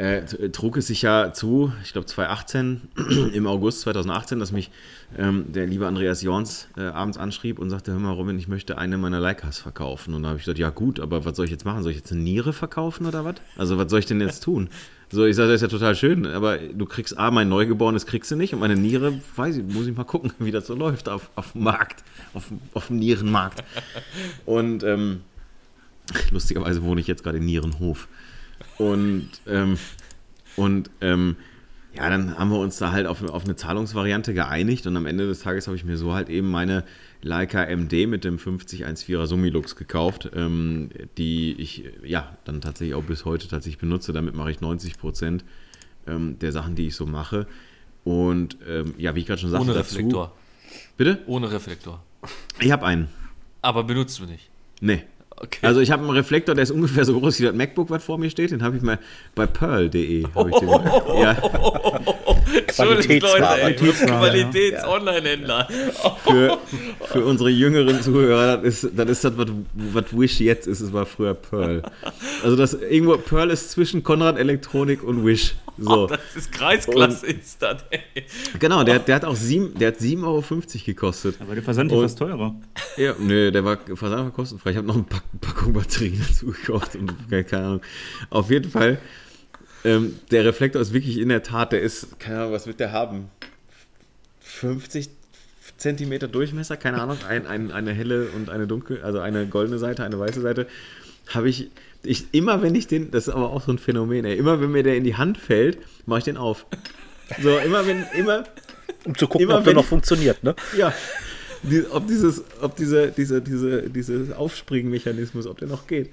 B: äh, trug es sich ja zu, ich glaube 2018, im August 2018, dass mich ähm, der liebe Andreas Jorns äh, abends anschrieb und sagte, hör mal Robin, ich möchte eine meiner Leicas verkaufen. Und da habe ich gesagt, ja gut, aber was soll ich jetzt machen? Soll ich jetzt eine Niere verkaufen oder was? Also was soll ich denn jetzt tun? So, ich sage, das ist ja total schön, aber du kriegst A, mein Neugeborenes kriegst du nicht und meine Niere, weiß ich, muss ich mal gucken, wie das so läuft auf, auf dem Markt, auf, auf dem Nierenmarkt. Und ähm, lustigerweise wohne ich jetzt gerade in Nierenhof. Und, ähm, und ähm, ja, dann haben wir uns da halt auf, auf eine Zahlungsvariante geeinigt und am Ende des Tages habe ich mir so halt eben meine Leica MD mit dem 5014er Summilux gekauft, ähm, die ich ja dann tatsächlich auch bis heute tatsächlich benutze. Damit mache ich 90 Prozent ähm, der Sachen, die ich so mache. Und ähm, ja, wie ich gerade schon sagte,
C: Ohne
B: dazu,
C: Reflektor.
B: Bitte?
C: Ohne Reflektor.
B: Ich habe einen.
C: Aber benutzt du nicht.
B: Nee.
C: Okay.
B: Also ich habe einen Reflektor, der ist ungefähr so groß wie das MacBook, was vor mir steht. Den habe ich mal bei pearl.de. hab Ich den, ja,
F: Qualitätsware.
C: Qualitäts-Online-Händler.
B: für, für unsere jüngeren Zuhörer, das ist das, ist das was, was Wish jetzt ist, es war früher Pearl. Also das irgendwo, Pearl ist zwischen Konrad Elektronik und Wish. So.
C: Das ist Kreisklasse, ist das, ey.
B: Genau, der, der hat auch sieben, der hat 7,50 Euro gekostet.
D: Aber der Versand ist
B: Und-
D: fast teurer.
B: Ja, nö, der war Versand war kostenfrei. Ich habe noch eine Pack Packung Batterien dazu gekauft und keine Ahnung. Auf jeden Fall, ähm, der Reflektor ist wirklich in der Tat, der ist, keine Ahnung, was wird der haben? 50 Zentimeter Durchmesser, keine Ahnung, ein, ein, eine helle und eine dunkle, also eine goldene Seite, eine weiße Seite. Habe ich, ich, immer wenn ich den, das ist aber auch so ein Phänomen, ey, immer wenn mir der in die Hand fällt, mache ich den auf. So, immer wenn, immer,
F: Um zu gucken,
B: Immer
F: ob der noch
B: ich-
F: funktioniert, ne?
B: ja, die, ob dieses, ob diese, diese, diese, dieses Aufspringmechanismus, ob der noch geht.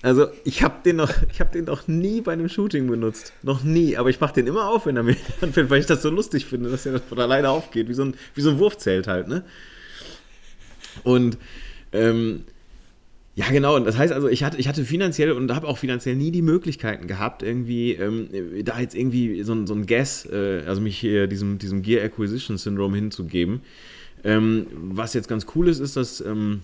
B: Also ich habe den noch, ich habe den noch nie bei einem Shooting benutzt, noch nie. Aber ich mache den immer auf, wenn er mir anfällt, weil ich das so lustig finde, dass er von alleine aufgeht, wie so ein, wie so ein Wurfzelt halt, ne? Und ähm, ja, genau. Und das heißt also, ich hatte, ich hatte finanziell und habe auch finanziell nie die Möglichkeiten gehabt, irgendwie ähm, da jetzt irgendwie so, ein- so ein Guess, äh, also mich hier diesem, diesem Gear Acquisition Syndrome hinzugeben. Ähm, was jetzt ganz cool ist, ist, dass ähm,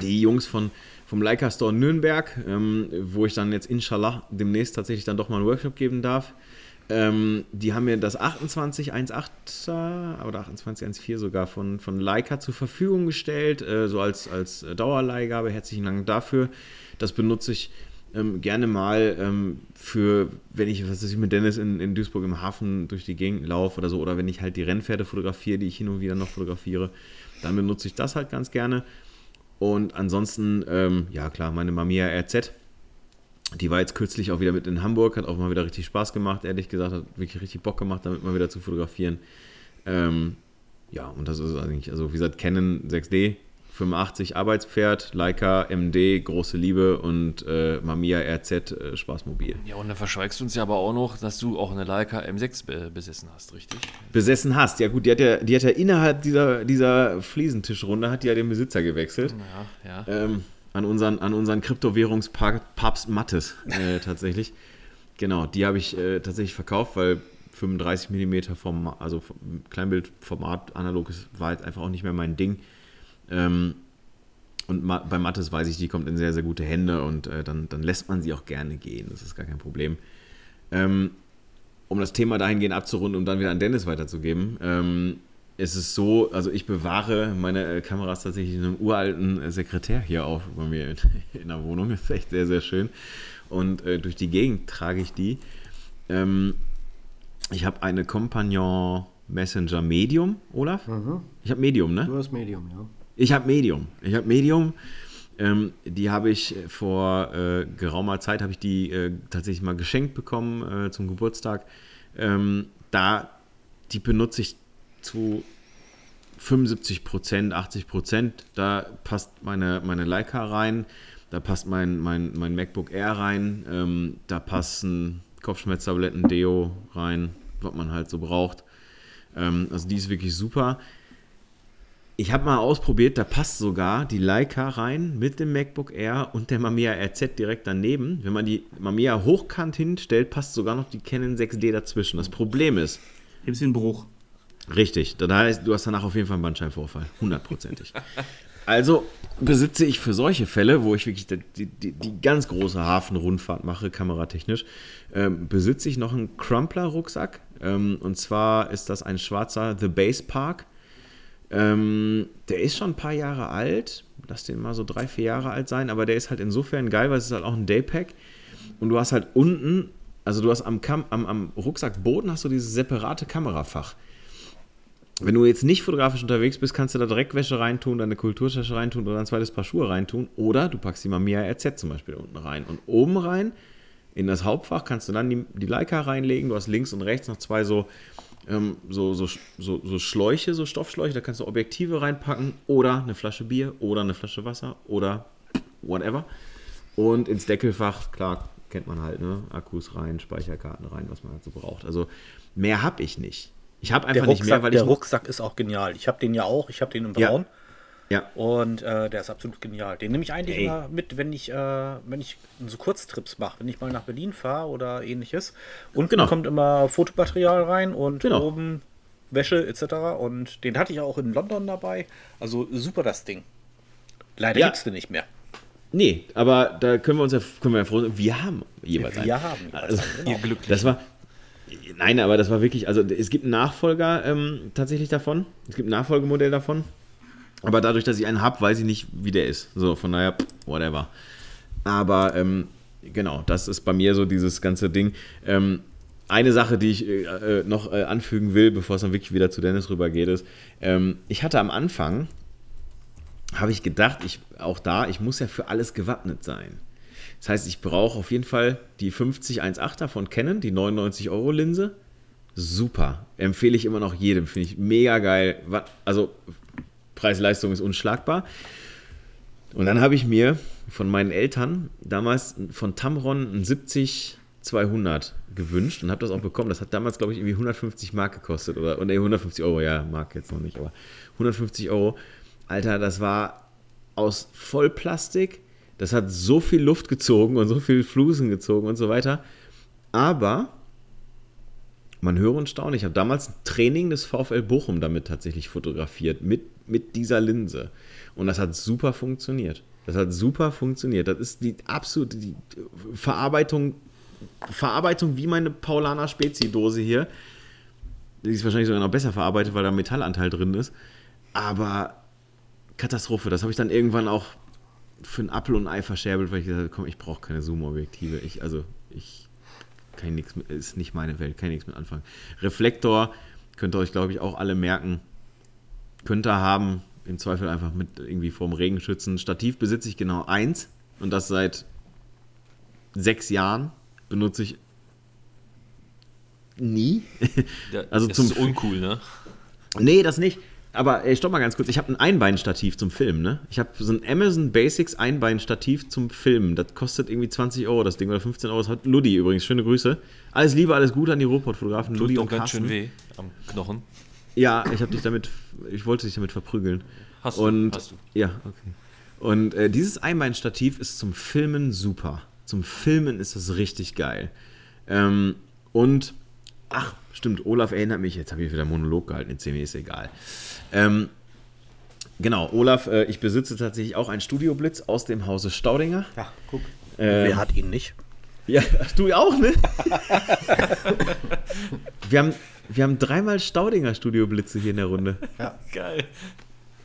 B: die Jungs von, vom Leica Store Nürnberg, ähm, wo ich dann jetzt inshallah demnächst tatsächlich dann doch mal einen Workshop geben darf, ähm, die haben mir das 2818er oder 2814 sogar von, von Leica zur Verfügung gestellt, äh, so als, als Dauerleihgabe. Herzlichen Dank dafür. Das benutze ich ähm, gerne mal ähm, für, wenn ich, was weiß ich, mit Dennis in, in Duisburg im Hafen durch die Gegend laufe oder so, oder wenn ich halt die Rennpferde fotografiere, die ich hin und wieder noch fotografiere, dann benutze ich das halt ganz gerne. Und ansonsten, ähm, ja klar, meine Mamiya RZ, die war jetzt kürzlich auch wieder mit in Hamburg, hat auch mal wieder richtig Spaß gemacht, ehrlich gesagt, hat wirklich richtig Bock gemacht, damit mal wieder zu fotografieren. Ähm, ja, und das ist eigentlich, also wie gesagt, Canon 6D, 85 Arbeitspferd, Leica MD, große Liebe und äh, Mamiya RZ, äh, Spaßmobil.
C: Ja, und dann verschweigst du uns ja aber auch noch, dass du auch eine Leica M6 be besessen hast, richtig?
B: Besessen hast, ja gut, die hat ja, die hat ja innerhalb dieser, dieser Fliesentischrunde, hat die ja den Besitzer gewechselt.
C: Ja, ja.
B: ähm, an unseren, an unseren Kryptowährungspapst Mattes äh, tatsächlich. Genau, die habe ich äh, tatsächlich verkauft, weil 35 mm Format, also Kleinbildformat analoges war jetzt einfach auch nicht mehr mein Ding. Ähm, und Ma bei Mattes weiß ich, die kommt in sehr, sehr gute Hände und äh, dann, dann lässt man sie auch gerne gehen. Das ist gar kein Problem. Ähm, um das Thema dahingehend abzurunden, um dann wieder an Dennis weiterzugeben. Ähm, es ist so, also ich bewahre meine äh, Kameras tatsächlich in einem uralten äh, Sekretär hier auf bei mir in, in der Wohnung. Das ist echt sehr, sehr schön. Und äh, durch die Gegend trage ich die. Ähm, ich habe eine Compagnon Messenger Medium, Olaf. Ich habe Medium, ne?
E: Du hast Medium, ja.
B: Ich habe Medium. Ich habe Medium. Ähm, die habe ich vor äh, geraumer Zeit, habe ich die äh, tatsächlich mal geschenkt bekommen äh, zum Geburtstag. Ähm, da, die benutze ich zu 75 Prozent, 80 Prozent. Da passt meine, meine Leica rein, da passt mein, mein, mein MacBook Air rein, ähm, da passen Kopfschmerztabletten, Deo rein, was man halt so braucht. Ähm, also die ist wirklich super. Ich habe mal ausprobiert, da passt sogar die Leica rein mit dem MacBook Air und der Mamiya RZ direkt daneben. Wenn man die Mamiya hochkant hinstellt, passt sogar noch die Canon 6D dazwischen. Das Problem ist,
D: Gibt es den Bruch?
B: Richtig, das heißt, du hast danach auf jeden Fall einen Bandscheibenvorfall, hundertprozentig. Also besitze ich für solche Fälle, wo ich wirklich die, die, die ganz große Hafenrundfahrt mache, kameratechnisch, ähm, besitze ich noch einen Crumpler-Rucksack. Ähm, und zwar ist das ein schwarzer The Base Park. Ähm, der ist schon ein paar Jahre alt, lass den mal so drei, vier Jahre alt sein, aber der ist halt insofern geil, weil es ist halt auch ein Daypack. Und du hast halt unten, also du hast am, Kam am, am Rucksackboden hast du dieses separate Kamerafach wenn du jetzt nicht fotografisch unterwegs bist, kannst du da Dreckwäsche reintun, deine Kulturtasche reintun oder ein zweites Paar Schuhe reintun. Oder du packst die Mamiya RZ zum Beispiel unten rein. Und oben rein, in das Hauptfach, kannst du dann die, die Leica reinlegen. Du hast links und rechts noch zwei so, so, so, so, so Schläuche, so Stoffschläuche. Da kannst du Objektive reinpacken oder eine Flasche Bier oder eine Flasche Wasser oder whatever. Und ins Deckelfach, klar, kennt man halt, ne? Akkus rein, Speicherkarten rein, was man halt so braucht. Also mehr habe ich nicht. Ich habe einfach
F: Der
B: nicht mehr,
F: Rucksack,
B: weil
F: der
B: ich
F: Rucksack ist auch genial. Ich habe den ja auch. Ich habe den
B: Ja.
F: Braun.
B: Ja.
F: Und äh, der ist absolut genial. Den nehme ich eigentlich immer mit, wenn ich, äh, wenn ich so Kurztrips mache, wenn ich mal nach Berlin fahre oder ähnliches. Unten
B: Genau.
F: kommt immer Fotomaterial rein und
B: Genau.
F: oben Wäsche etc. Und den hatte ich auch in London dabei. Also super das Ding. Leider
B: Ja.
F: gibt's den nicht mehr.
B: Nee, aber da können wir uns ja, können wir ja froh sein, wir haben jeweils einen.
F: Wir haben.
B: Also,
F: genau.
C: Ihr glücklich.
B: Das war. Nein, aber das war wirklich, also es gibt einen Nachfolger ähm, tatsächlich davon. Es gibt ein Nachfolgemodell davon. Aber dadurch, dass ich einen habe, weiß ich nicht, wie der ist. So, von daher, whatever. Aber ähm, genau, das ist bei mir so dieses ganze Ding. Ähm, eine Sache, die ich äh, äh, noch äh, anfügen will, bevor es dann wirklich wieder zu Dennis rübergeht, ist, ähm, ich hatte am Anfang, habe ich gedacht, ich, auch da, ich muss ja für alles gewappnet sein. Das heißt, ich brauche auf jeden Fall die 5018er von Canon, die 99 Euro Linse. Super. Empfehle ich immer noch jedem. Finde ich mega geil. Also Preis-Leistung ist unschlagbar. Und dann habe ich mir von meinen Eltern damals von Tamron ein 70-200 gewünscht und habe das auch bekommen. Das hat damals, glaube ich, irgendwie 150 Mark gekostet. Oder, nee, 150 Euro, ja, Mark jetzt noch nicht, aber 150 Euro. Alter, das war aus Vollplastik. Das hat so viel Luft gezogen und so viel Flusen gezogen und so weiter. Aber man höre und staune. Ich habe damals ein Training des VfL Bochum damit tatsächlich fotografiert, mit, mit dieser Linse. Und das hat super funktioniert. Das hat super funktioniert. Das ist die absolute die Verarbeitung, Verarbeitung wie meine Paulaner Spezi-Dose hier. Die ist wahrscheinlich sogar noch besser verarbeitet, weil da Metallanteil drin ist. Aber Katastrophe. Das habe ich dann irgendwann auch für einen Apfel und ein Ei verscherbelt, weil ich gesagt habe, komm, ich brauche keine Zoom-Objektive. Ich, also, ich nichts mit, ist nicht meine Welt, kann nichts mit anfangen. Reflektor könnt ihr euch, glaube ich, auch alle merken. Könnt ihr haben, im Zweifel einfach mit irgendwie vorm Regen schützen. Stativ besitze ich genau eins und das seit sechs Jahren benutze ich nie. Also
C: das
B: zum
C: ist uncool, ne?
B: Nee, das nicht. Aber ey, stopp mal ganz kurz. Ich habe ein Einbeinstativ zum Filmen, ne? Ich habe so ein Amazon Basics Einbeinstativ zum Filmen. Das kostet irgendwie 20 Euro, das Ding, oder 15 Euro. Das hat Ludi übrigens. Schöne Grüße. Alles Liebe, alles Gute an die Ruhrpott-Fotografen. Ludi
C: doch
B: und
C: ganz
B: Carsten.
C: schön weh am Knochen.
B: Ja, ich habe dich damit, ich wollte dich damit verprügeln.
C: Hast du,
B: und,
C: hast du.
B: Ja, okay. Und äh, dieses Einbeinstativ ist zum Filmen super. Zum Filmen ist das richtig geil. Ähm, und, ach, stimmt, Olaf erinnert mich, jetzt habe ich wieder Monolog gehalten, jetzt ist egal. Ähm, genau, Olaf, äh, ich besitze tatsächlich auch einen Studioblitz aus dem Hause Staudinger.
E: Ja, guck.
B: Ähm,
F: Wer hat ihn nicht?
B: ja, du auch, ne? wir, haben, wir haben dreimal Staudinger Studioblitze hier in der Runde.
C: Geil.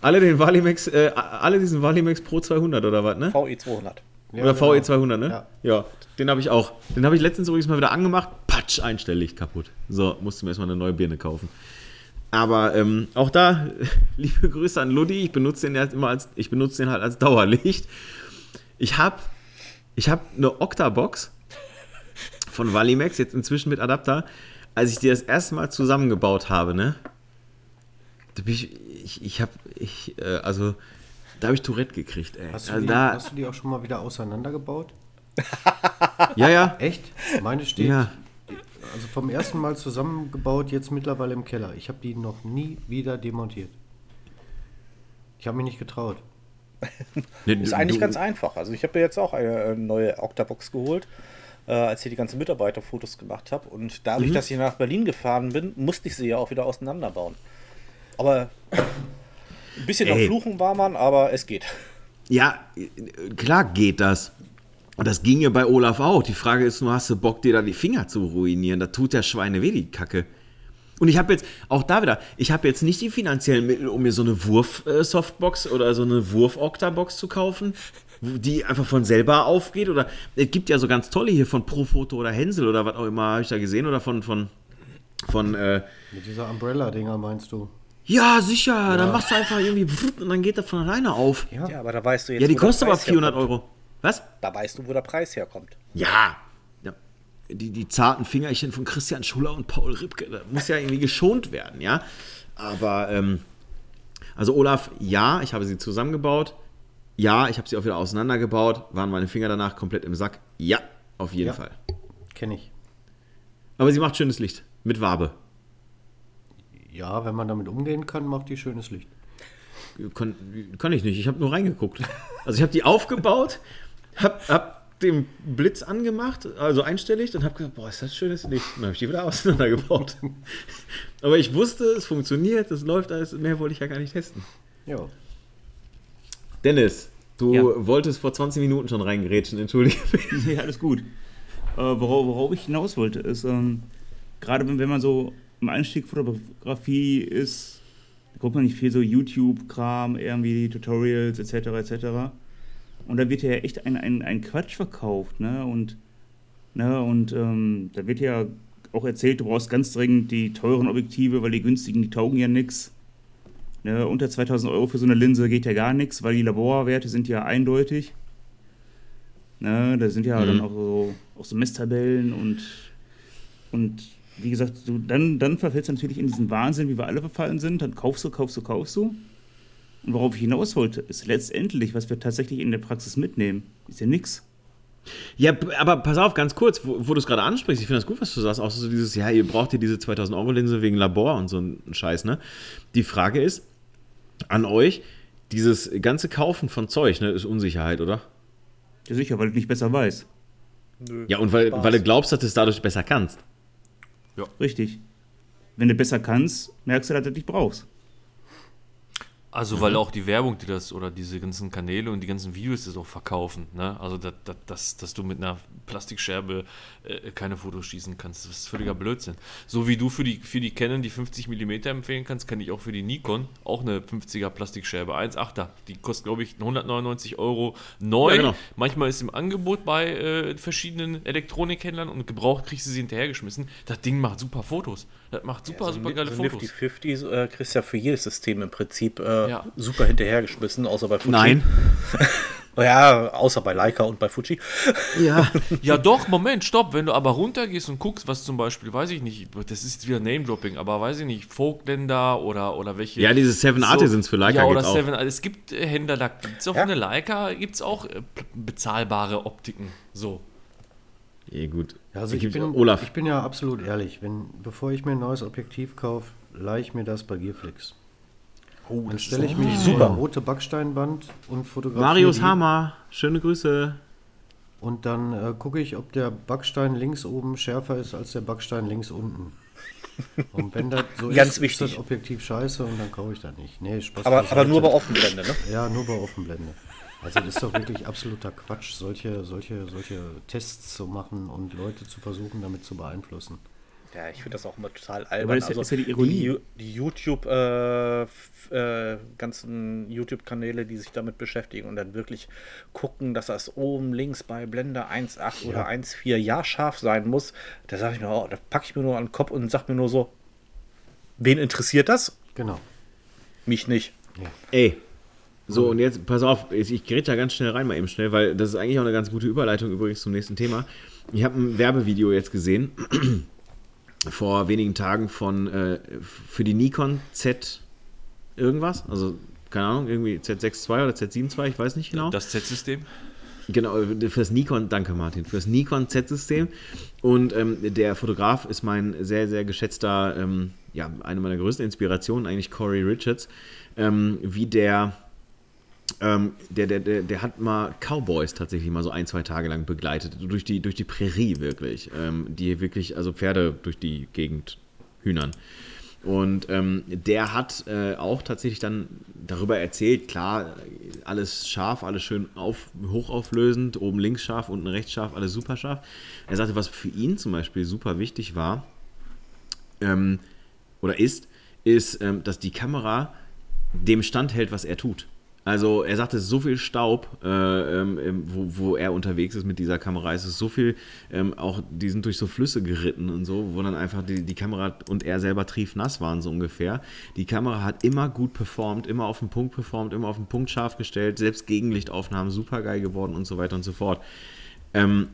B: Alle den Valimax, äh, alle diesen Valimax Pro 200 oder was, ne?
F: VE 200.
E: Ja,
B: oder
E: genau.
B: VE 200, ne?
E: Ja.
B: Ja, den habe ich auch. Den habe ich letztens übrigens mal wieder angemacht. Patsch, einstellig kaputt. So, musste mir erstmal eine neue Birne kaufen. Aber ähm, auch da, liebe Grüße an Ludi. Ich benutze den halt immer als, ich benutze den halt als Dauerlicht. Ich habe ich hab eine Octabox von Valimax, jetzt inzwischen mit Adapter. Als ich die das erste Mal zusammengebaut habe, ne? Da bin ich, ich, ich habe, ich, äh, also, da habe ich Tourette gekriegt, ey.
E: Hast du,
B: also
E: die,
B: da,
E: hast du die auch schon mal wieder auseinandergebaut?
B: ja, ja.
E: Echt? Meine steht
B: Ja.
E: Also vom ersten Mal zusammengebaut, jetzt mittlerweile im Keller. Ich habe die noch nie wieder demontiert. Ich habe mich nicht getraut.
F: Ist eigentlich ganz einfach. Also ich habe mir jetzt auch eine äh, neue Octabox geholt, äh, als ich die ganzen Mitarbeiterfotos gemacht habe. Und dadurch,
B: Mhm.
F: dass ich nach Berlin gefahren bin, musste ich sie ja auch wieder auseinanderbauen. Aber ein bisschen am
B: Ey.
F: Fluchen war man, aber es geht.
B: Ja, klar geht das. Und das ging ja bei Olaf auch. Die Frage ist nur, hast du Bock, dir da die Finger zu ruinieren? Da tut der Schweine weh, die Kacke. Und ich habe jetzt, auch da wieder, ich habe jetzt nicht die finanziellen Mittel, um mir so eine Wurf-Softbox oder so eine Wurf-Okta-Box zu kaufen, die einfach von selber aufgeht. Oder es gibt ja so ganz tolle hier von Profoto oder Hänsel oder was auch immer, habe ich da gesehen. Oder von, von, von, äh,
E: Mit dieser Umbrella-Dinger meinst du?
B: ja, sicher, dann machst du einfach irgendwie und dann geht das von alleine auf. Ja,
F: Ja, aber da weißt du jetzt,
B: die
F: wo der
B: kostet aber
F: Preis
B: 400
F: herkommt.
B: Euro. Was?
F: Da weißt du, wo der Preis herkommt.
B: Ja. ja. Die, die zarten Fingerchen von Christian Schuller und Paul Ripke, das muss ja irgendwie geschont werden, ja. Aber, ähm, also Olaf, ja, ich habe sie zusammengebaut. Ja, ich habe sie auch wieder auseinandergebaut. Waren meine Finger danach komplett im Sack? Ja, auf jeden
E: Ja.
B: Fall.
E: Kenne ich.
B: Aber sie macht schönes Licht. Mit Wabe.
E: Ja, wenn man damit umgehen kann, macht die schönes Licht.
B: Kon, kann ich nicht, ich habe nur reingeguckt. Also ich habe die aufgebaut, habe hab den Blitz angemacht, also einstellig und habe gesagt, boah, ist das schönes Licht. Und dann habe ich die wieder auseinandergebaut. Aber ich wusste, es funktioniert, es läuft alles, mehr wollte ich ja gar nicht testen.
E: Ja.
B: Dennis, du
D: Ja.
B: wolltest vor 20 Minuten schon reingerätschen, entschuldige.
D: Ja, alles gut. Äh, worauf, worauf ich hinaus wollte, ist, ähm, gerade wenn, wenn man so im Einstieg Fotografie ist, guckt man nicht viel so YouTube-Kram, irgendwie Tutorials etc. etc. Und da wird ja echt ein, ein, ein Quatsch verkauft, ne? Und, ne? und ähm, da wird ja auch erzählt, du brauchst ganz dringend die teuren Objektive, weil die günstigen, die taugen ja nix. Ne? Unter 2000 Euro für so eine Linse geht ja gar nichts, weil die Laborwerte sind ja eindeutig. Ne, da sind ja
B: Mhm.
D: dann auch so, auch so Messtabellen und, und wie gesagt, du, dann, dann verfällst du natürlich in diesen Wahnsinn, wie wir alle verfallen sind. Dann kaufst du, kaufst du, kaufst du. Und worauf ich hinaus wollte, ist letztendlich, was wir tatsächlich in der Praxis mitnehmen, ist ja nichts.
B: Ja, aber pass auf, ganz kurz, wo, wo du es gerade ansprichst, ich finde das gut, was du sagst, auch so dieses, ja, ihr braucht hier diese 2000 Euro Linse wegen Labor und so ein Scheiß, ne? Die Frage ist an euch, dieses ganze Kaufen von Zeug, ne, ist Unsicherheit, oder?
D: Ja, sicher, weil ich nicht besser weiß.
F: Nö.
B: Ja, und weil,
F: Spaß.
B: weil du glaubst, dass du es dadurch besser kannst.
D: Richtig. Wenn du besser kannst, merkst du, dass du dich brauchst.
C: Also,
B: Mhm.
C: weil auch die Werbung, die das oder diese ganzen Kanäle und die ganzen Videos das auch verkaufen, ne? Also, dass, dass, dass, dass du mit einer Plastikscherbe äh, keine Fotos schießen kannst, das ist völliger Blödsinn. So wie du für die, für die Canon die 50 mm empfehlen kannst, kann ich auch für die Nikon auch eine 50er Plastikscherbe, 1,8er. Die kostet, glaube ich, 199 Euro neu.
B: Ja, genau.
C: Manchmal ist im Angebot bei äh, verschiedenen Elektronikhändlern und gebraucht kriegst du sie hinterhergeschmissen. Das Ding macht super Fotos. Das macht super,
F: so
C: super geile
F: so
C: Fotos.
F: Nifty 50 äh, kriegst ja für jedes System im Prinzip äh,
C: Ja.
F: super hinterhergeschmissen, außer bei Fuji.
B: Nein.
F: Ja, außer bei Leica und bei Fuji.
B: Ja.
C: Ja, doch, Moment, stopp. Wenn du aber runtergehst und guckst, was zum Beispiel, weiß ich nicht, das ist wieder Name-Dropping, aber weiß ich nicht, Folkländer oder, oder welche.
B: Ja, diese Seven Artisans für Leica
C: Ja, oder
B: gibt's auch.
C: Seven, es gibt Händler, da gibt es auf
F: Ja.
C: eine Leica, gibt es auch äh, bezahlbare Optiken. So.
B: Ja, gut.
E: Also
B: Da
E: ich bin,
B: Olaf.
E: ich bin ja absolut ehrlich. Wenn, bevor ich mir ein neues Objektiv kaufe, leihe ich mir das bei Gearflix.
F: Oh,
E: Dann stelle ich mich
F: super.
E: vor eine rote Backsteinwand und fotografiere
B: Marius
E: die.
B: Hammer, schöne Grüße.
E: Und dann äh, gucke ich, ob der Backstein links oben schärfer ist als der Backstein links unten. Und wenn das so
F: Ganz
E: ist,
F: wichtig.
E: ist das Objektiv scheiße und dann kaufe ich das nicht. Nee, Spaß
F: Aber, aber nur bei Offenblende, ne?
E: Ja, nur bei Offenblende. Also das ist doch wirklich absoluter Quatsch, solche, solche, solche Tests zu machen und Leute zu versuchen, damit zu beeinflussen.
F: Ja, ich finde das auch immer total
D: Aber
F: albern.
D: das ist ja-
F: also
D: ist ja die Ironie.
F: Die, die YouTube, äh, äh, ganzen YouTube-Kanäle, die sich damit beschäftigen und dann wirklich gucken, dass das oben links bei Blende 1.8 oder 1.4 ja scharf sein muss, da sage ich mir, oh, da packe ich mir nur an den Kopf und sag mir nur so, Wen interessiert das?
E: Genau.
F: Mich nicht.
B: Ey. So, und jetzt, pass auf, ich, gerät da ganz schnell rein, mal eben schnell, weil das ist eigentlich auch eine ganz gute Überleitung übrigens zum nächsten Thema. Ich habe ein Werbevideo jetzt gesehen, vor wenigen Tagen von, äh, für die Nikon Z irgendwas, also keine Ahnung, irgendwie Z6 II oder Z7 II, ich weiß nicht genau.
C: Das Z-System.
B: Genau, für das Nikon, danke Martin, für das Nikon Z-System. Und ähm, der Fotograf ist mein sehr, sehr geschätzter, ähm, ja, eine meiner größten Inspirationen, eigentlich Corey Richards, ähm, wie der, ähm, der, der, der, der hat mal Cowboys tatsächlich mal so ein, zwei Tage lang begleitet, durch die, durch die Prärie wirklich, ähm, die wirklich, also Pferde durch die Gegend hühnern. Und ähm, der hat äh, auch tatsächlich dann darüber erzählt, klar, alles scharf, alles schön auf, hochauflösend, oben links scharf, unten rechts scharf, alles super scharf. Er sagte, was für ihn zum Beispiel super wichtig war, ähm, oder ist, ist, ähm, dass die Kamera dem standhält, was er tut. Also er sagte, so viel Staub, äh, ähm, wo, wo er unterwegs ist mit dieser Kamera, es ist so viel, ähm, auch die sind durch so Flüsse geritten und so, wo dann einfach die, die Kamera und er selber triefnass waren, so ungefähr. Die Kamera hat immer gut performt, immer auf den Punkt performt, immer auf den Punkt scharf gestellt, selbst Gegenlichtaufnahmen super geil geworden und so weiter und so fort. Ähm,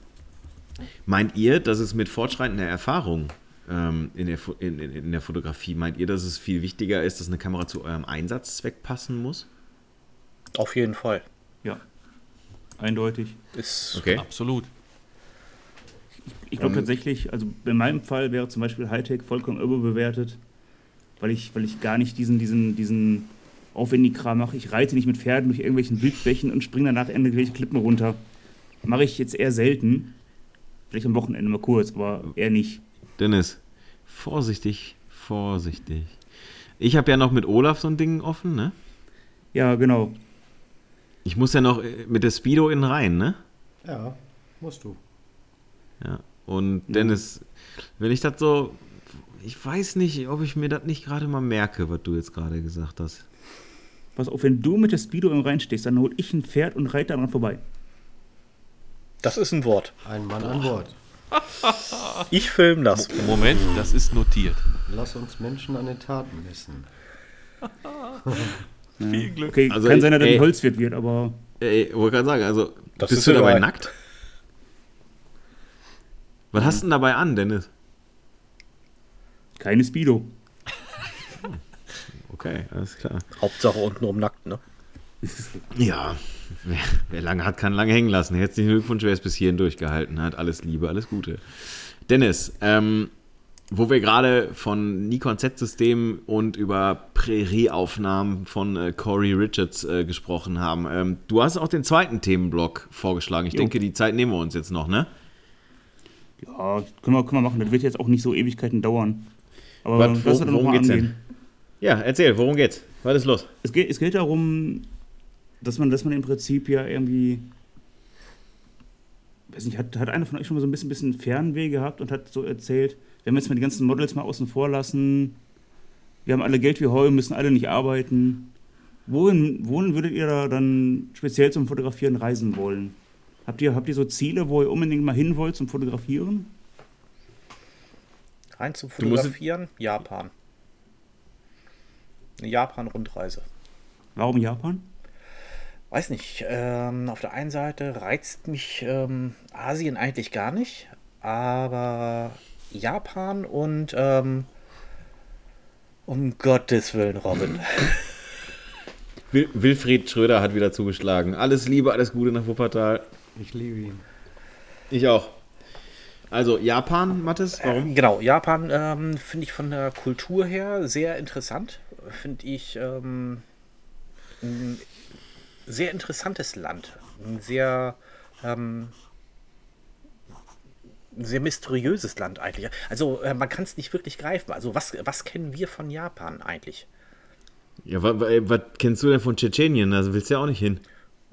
B: meint ihr, dass es mit fortschreitender Erfahrung ähm, in, der, in, in der Fotografie, meint ihr, dass es viel wichtiger ist, dass eine Kamera zu eurem Einsatzzweck passen muss?
F: Auf jeden Fall.
D: Ja. Eindeutig.
F: Ist
B: Okay.
C: Absolut.
D: Ich glaube
B: Ähm,
D: tatsächlich, also in meinem Fall wäre zum Beispiel Hightech vollkommen überbewertet, weil ich, weil ich gar nicht diesen, diesen, diesen aufwendigen Kram mache. Ich reite nicht mit Pferden durch irgendwelchen Wildbächen und springe danach irgendwelche Klippen runter. Mache ich jetzt eher selten. Vielleicht am Wochenende mal kurz, aber eher nicht.
B: Dennis, vorsichtig, vorsichtig. Ich habe ja noch mit Olaf so ein Ding offen, ne?
D: Ja, genau.
B: Ich muss ja noch äh, mit der Speedo innen rein, ne?
E: Ja, musst du.
B: Ja. Und Dennis, wenn ich das so, ich weiß nicht, ob ich mir das nicht gerade mal merke, was du jetzt gerade gesagt hast.
D: Pass auf, wenn du mit der Speedo im Rhein stehst, dann hol ich ein Pferd und reite daran vorbei.
F: das ist ein Wort.
E: Ein Mann an Bord.
F: Ich film das.
C: Moment, das ist notiert.
E: Lass uns Menschen an den Taten messen.
C: Viel Glück.
D: Okay,
B: Also,
D: kann sein, dass er
B: ey.
D: ein Holzwirt wird, aber
B: Ey, wollte gerade sagen, also,
F: Das
B: bist
F: ist
B: du dabei
F: egal.
B: nackt? Was hast du denn dabei an, Dennis?
D: keine Speedo.
B: Okay, alles klar.
F: Hauptsache unten um nackt, ne?
B: Ja, wer, wer lange hat, kann lange hängen lassen. Herzlichen Glückwunsch, wer es bis hierhin durchgehalten hat. Alles Liebe, alles Gute. Dennis, ähm, wo wir gerade von Nikon Z-System und über Prärieaufnahmen von äh, Corey Richards äh, gesprochen haben, ähm, du hast auch den zweiten Themenblock vorgeschlagen. Ich
D: Jo.
B: denke, die Zeit nehmen wir uns jetzt noch, ne?
D: Ja, können wir, können wir machen. Das wird jetzt auch nicht so Ewigkeiten dauern. Aber
B: Was, wo- worum
D: mal
B: geht's denn?
D: angehen.
B: Ja, erzähl, worum geht's? Was ist los?
D: Es geht, es geht darum, dass man, dass man im Prinzip ja irgendwie. Weiß nicht, hat, hat einer von euch schon mal so ein bisschen, bisschen Fernweh gehabt und hat so erzählt, wenn wir jetzt mal die ganzen Models mal außen vor lassen, wir haben alle Geld wie Heu, müssen alle nicht arbeiten. Wohin, wohin würdet ihr da dann speziell zum Fotografieren reisen wollen? Habt ihr, habt ihr so Ziele, wo ihr unbedingt mal hin wollt zum Fotografieren?
F: Rein zum
B: Du musst-
F: Fotografieren, Japan. Eine Japan-Rundreise.
D: Warum Japan?
F: Weiß nicht, ähm, auf der einen Seite reizt mich ähm, Asien eigentlich gar nicht, aber Japan und ähm, um Gottes Willen, Robin.
B: Wil Wilfried Schröder hat wieder zugeschlagen. Alles Liebe, alles Gute nach Wuppertal.
E: Ich liebe ihn.
B: Ich auch. Also Japan, Mathis, warum?
F: Genau, Japan ähm, finde ich von der Kultur her sehr interessant. Finde ich ähm, sehr interessantes Land. Ein sehr, ähm, ein sehr mysteriöses Land eigentlich. Also äh, man kann es nicht wirklich greifen. Also was, was kennen wir von Japan eigentlich?
B: Ja, was, was kennst du denn von Tschetschenien? Also willst du ja auch nicht hin.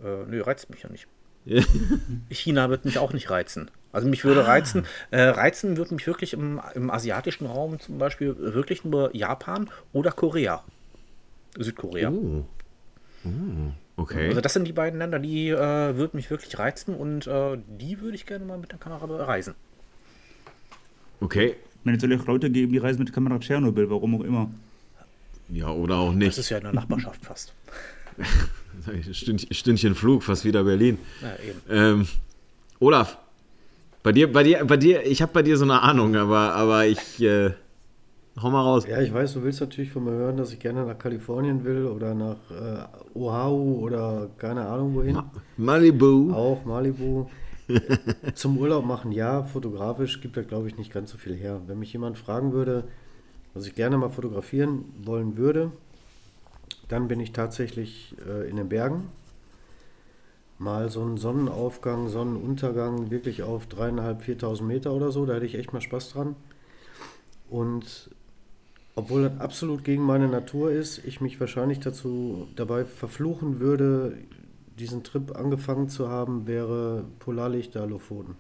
F: Äh, nö, reizt mich ja nicht. China wird mich auch nicht reizen. Also mich würde reizen, äh, reizen würde mich wirklich im, im asiatischen Raum zum Beispiel wirklich nur Japan oder Korea. Südkorea.
B: Oh. Oh, okay.
F: Also das sind die beiden Länder, die äh, würden mich wirklich reizen und äh, die würde ich gerne mal mit der Kamera bereisen.
B: Okay.
D: meine, es soll ja auch Leute geben, die reisen mit der Kamera nach Tschernobyl, warum auch immer.
B: Ja, oder auch
F: Das
B: nicht.
F: ist ja in der Nachbarschaft fast.
B: Stündchen, Stündchen Flug, fast wieder Berlin.
F: Ja, eben.
B: Ähm, Olaf, bei dir, bei dir, bei dir, ich habe bei dir so eine Ahnung, aber, aber ich äh, hau mal raus.
E: Ja, ich weiß, du willst natürlich von mir hören, dass ich gerne nach Kalifornien will oder nach äh, Oahu oder keine Ahnung wohin.
B: Malibu.
E: Auch Malibu. Zum Urlaub machen, ja, fotografisch gibt da, glaube ich, nicht ganz so viel her. Wenn mich jemand fragen würde, was ich gerne mal fotografieren wollen würde, dann bin ich tatsächlich äh, in den Bergen. Mal so einen Sonnenaufgang, Sonnenuntergang, wirklich auf dreieinhalb, 4.000 Meter oder so, da hätte ich echt mal Spaß dran. Und obwohl das absolut gegen meine Natur ist, ich mich wahrscheinlich dazu dabei verfluchen würde, diesen Trip angefangen zu haben, wäre Polarlichter Lofoten.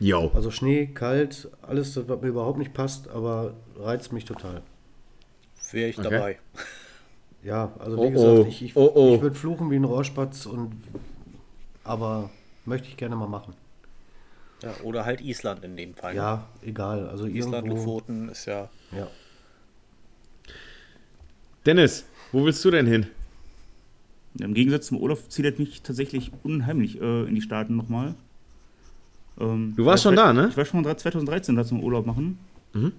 B: Jo.
E: Also Schnee, kalt, alles, das, was mir überhaupt nicht passt, aber reizt mich total.
F: Wäre ich
B: Okay.
F: dabei.
E: Ja, also
B: Oh,
E: wie gesagt,
B: oh.
E: ich, ich,
B: Oh, oh.
E: ich würde fluchen wie ein Rohrspatz und aber möchte ich gerne mal machen.
F: Ja, oder halt Island in dem Fall.
E: Ja, egal. Also
F: Island,
E: irgendwo.
F: Lofoten ist ja.
E: Ja.
B: Dennis, wo willst du denn hin?
D: Im Gegensatz zum Olaf zieht er mich tatsächlich unheimlich äh, in die Staaten nochmal. Ähm,
B: Du warst
D: war-
B: schon da, ne?
D: Ich war schon 2013 da zum Urlaub machen.
B: Mhm.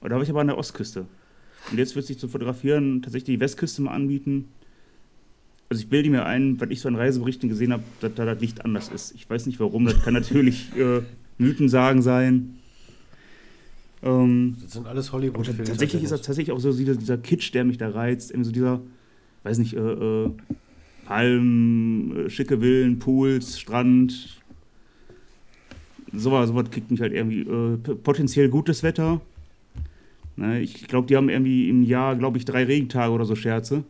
D: Aber da war ich aber an der Ostküste. Und jetzt wird sich zum Fotografieren tatsächlich die Westküste mal anbieten. Also ich bilde mir ein, weil ich so an Reiseberichten gesehen habe, dass da das Licht anders ist. Ich weiß nicht warum, das kann natürlich äh, Mythensagen sein. Ähm,
E: Das sind alles Hollywood-Filme.
D: tatsächlich ist das tatsächlich auch so dieser, dieser Kitsch, der mich da reizt. Irgendwie so dieser, weiß nicht, äh, äh, Palmen, äh, schicke Villen, Pools, Strand. Sowas, sowas kriegt mich halt irgendwie äh, potenziell gutes Wetter. Ne, ich glaube, die haben irgendwie im Jahr, glaube ich, drei Regentage oder so Scherze.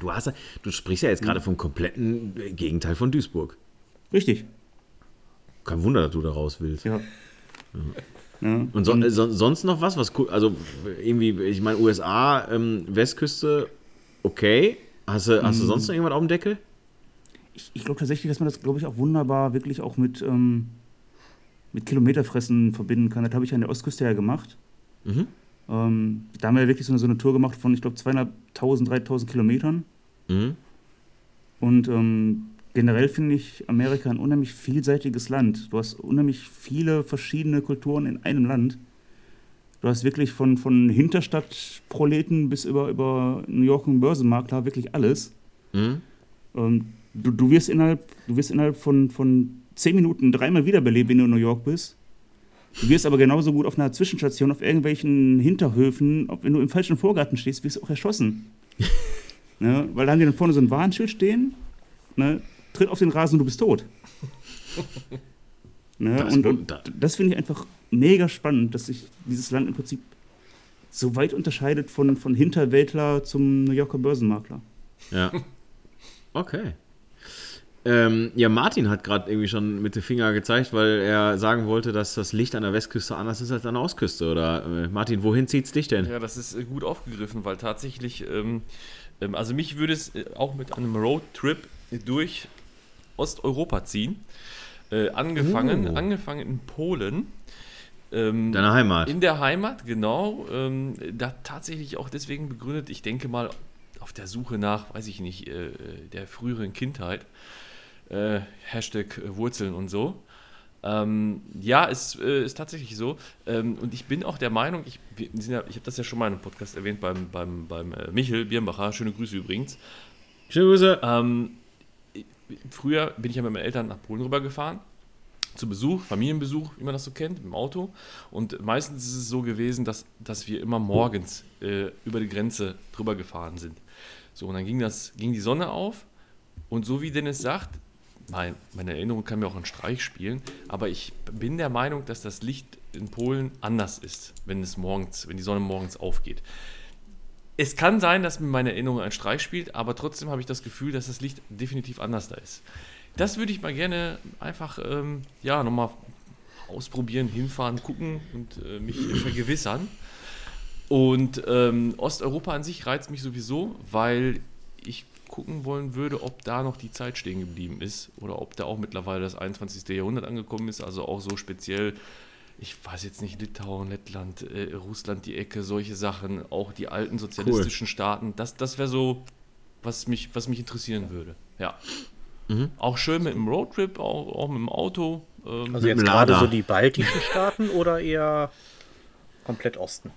B: Du, hast, ja- du sprichst ja jetzt gerade vom kompletten Gegenteil von Duisburg.
D: Richtig.
B: Kein Wunder, dass du da raus willst.
D: Ja. ja.
B: Und so, äh, so, sonst noch was? was cool, also irgendwie, ich meine, USA, ähm, Westküste, okay. Hast du, hast du sonst noch irgendwas auf dem Deckel?
D: ich, ich glaube tatsächlich, dass man das, glaube ich, auch wunderbar wirklich auch mit, ähm, mit Kilometerfressen verbinden kann. Das habe ich an der Ostküste ja gemacht.
B: Mhm.
D: Ähm, da haben wir ja wirklich so eine, so eine Tour gemacht von, ich glaube, 2.500, 3.000 Kilometern.
B: Mhm.
D: Und ähm, generell finde ich Amerika ein unheimlich vielseitiges Land. Du hast unheimlich viele verschiedene Kulturen in einem Land. Du hast wirklich von, von Hinterstadtproleten bis über, über New York und Börsenmakler wirklich alles.
B: Mhm.
D: Ähm, du, du wirst innerhalb, du wirst innerhalb von, von zehn Minuten dreimal wiederbelebt, wenn du in New York bist. Du wirst aber genauso gut auf einer Zwischenstation, auf irgendwelchen Hinterhöfen, ob, wenn du im falschen Vorgarten stehst, wirst du auch erschossen. ne? Weil da haben die dann vorne so ein Warnschild stehen, ne? Tritt auf den Rasen und du bist tot. ne?
B: Das-
D: und, und
B: da-
D: das finde ich einfach mega spannend, dass sich dieses Land im Prinzip so weit unterscheidet von, von Hinterwäldler zum New Yorker Börsenmakler.
B: Ja. Okay. Ähm, ja, Martin hat gerade irgendwie schon mit dem Finger gezeigt, weil er sagen wollte, dass das Licht an der Westküste anders ist als an der Ostküste. Oder äh, Martin, wohin zieht's dich denn?
C: Ja, das ist äh, gut aufgegriffen, weil tatsächlich, ähm, ähm, also mich würde es äh, auch mit einem Roadtrip durch Osteuropa ziehen. Äh, angefangen,
B: Oh.
C: angefangen in Polen. Ähm,
B: Deine Heimat.
C: In der Heimat, genau. Ähm, da tatsächlich auch deswegen begründet, ich denke mal, auf der Suche nach, weiß ich nicht, äh, der früheren Kindheit. Äh, Hashtag Wurzeln und so. Ähm, ja, es äh, ist tatsächlich so. Ähm, und ich bin auch der Meinung, ich, ja, ich habe das ja schon mal in einem Podcast erwähnt beim, beim, beim äh, Michel Birnbacher. Schöne Grüße übrigens.
B: Schöne Grüße.
C: Ähm, früher bin ich ja mit meinen Eltern nach Polen rübergefahren. Zu Besuch, Familienbesuch, wie man das so kennt, im Auto. Und meistens ist es so gewesen, dass, dass wir immer morgens äh, über die Grenze drüber gefahren sind. So, und dann ging, das, ging die Sonne auf. Und so wie Dennis sagt, mein, meine Erinnerung kann mir auch einen Streich spielen, aber ich bin der Meinung, dass das Licht in Polen anders ist, wenn es morgens, wenn die Sonne morgens aufgeht. Es kann sein, dass mir meine Erinnerung einen Streich spielt, aber trotzdem habe ich das Gefühl, dass das Licht definitiv anders da ist. Das würde ich mal gerne einfach, ähm, ja, nochmal ausprobieren, hinfahren, gucken und äh, mich vergewissern. Und ähm, Osteuropa an sich reizt mich sowieso, weil ich gucken wollen würde, ob da noch die Zeit stehen geblieben ist oder ob da auch mittlerweile das 21. Jahrhundert angekommen ist, also auch so speziell ich weiß jetzt nicht, Litauen, Lettland, äh, Russland, die Ecke, solche Sachen, auch die alten sozialistischen Staaten. Das, das wäre so, was mich, was mich interessieren würde. Ja. Auch schön mit dem Roadtrip, auch, auch mit dem Auto. Ähm,
F: Also jetzt gerade so die baltischen Staaten oder eher komplett Osten?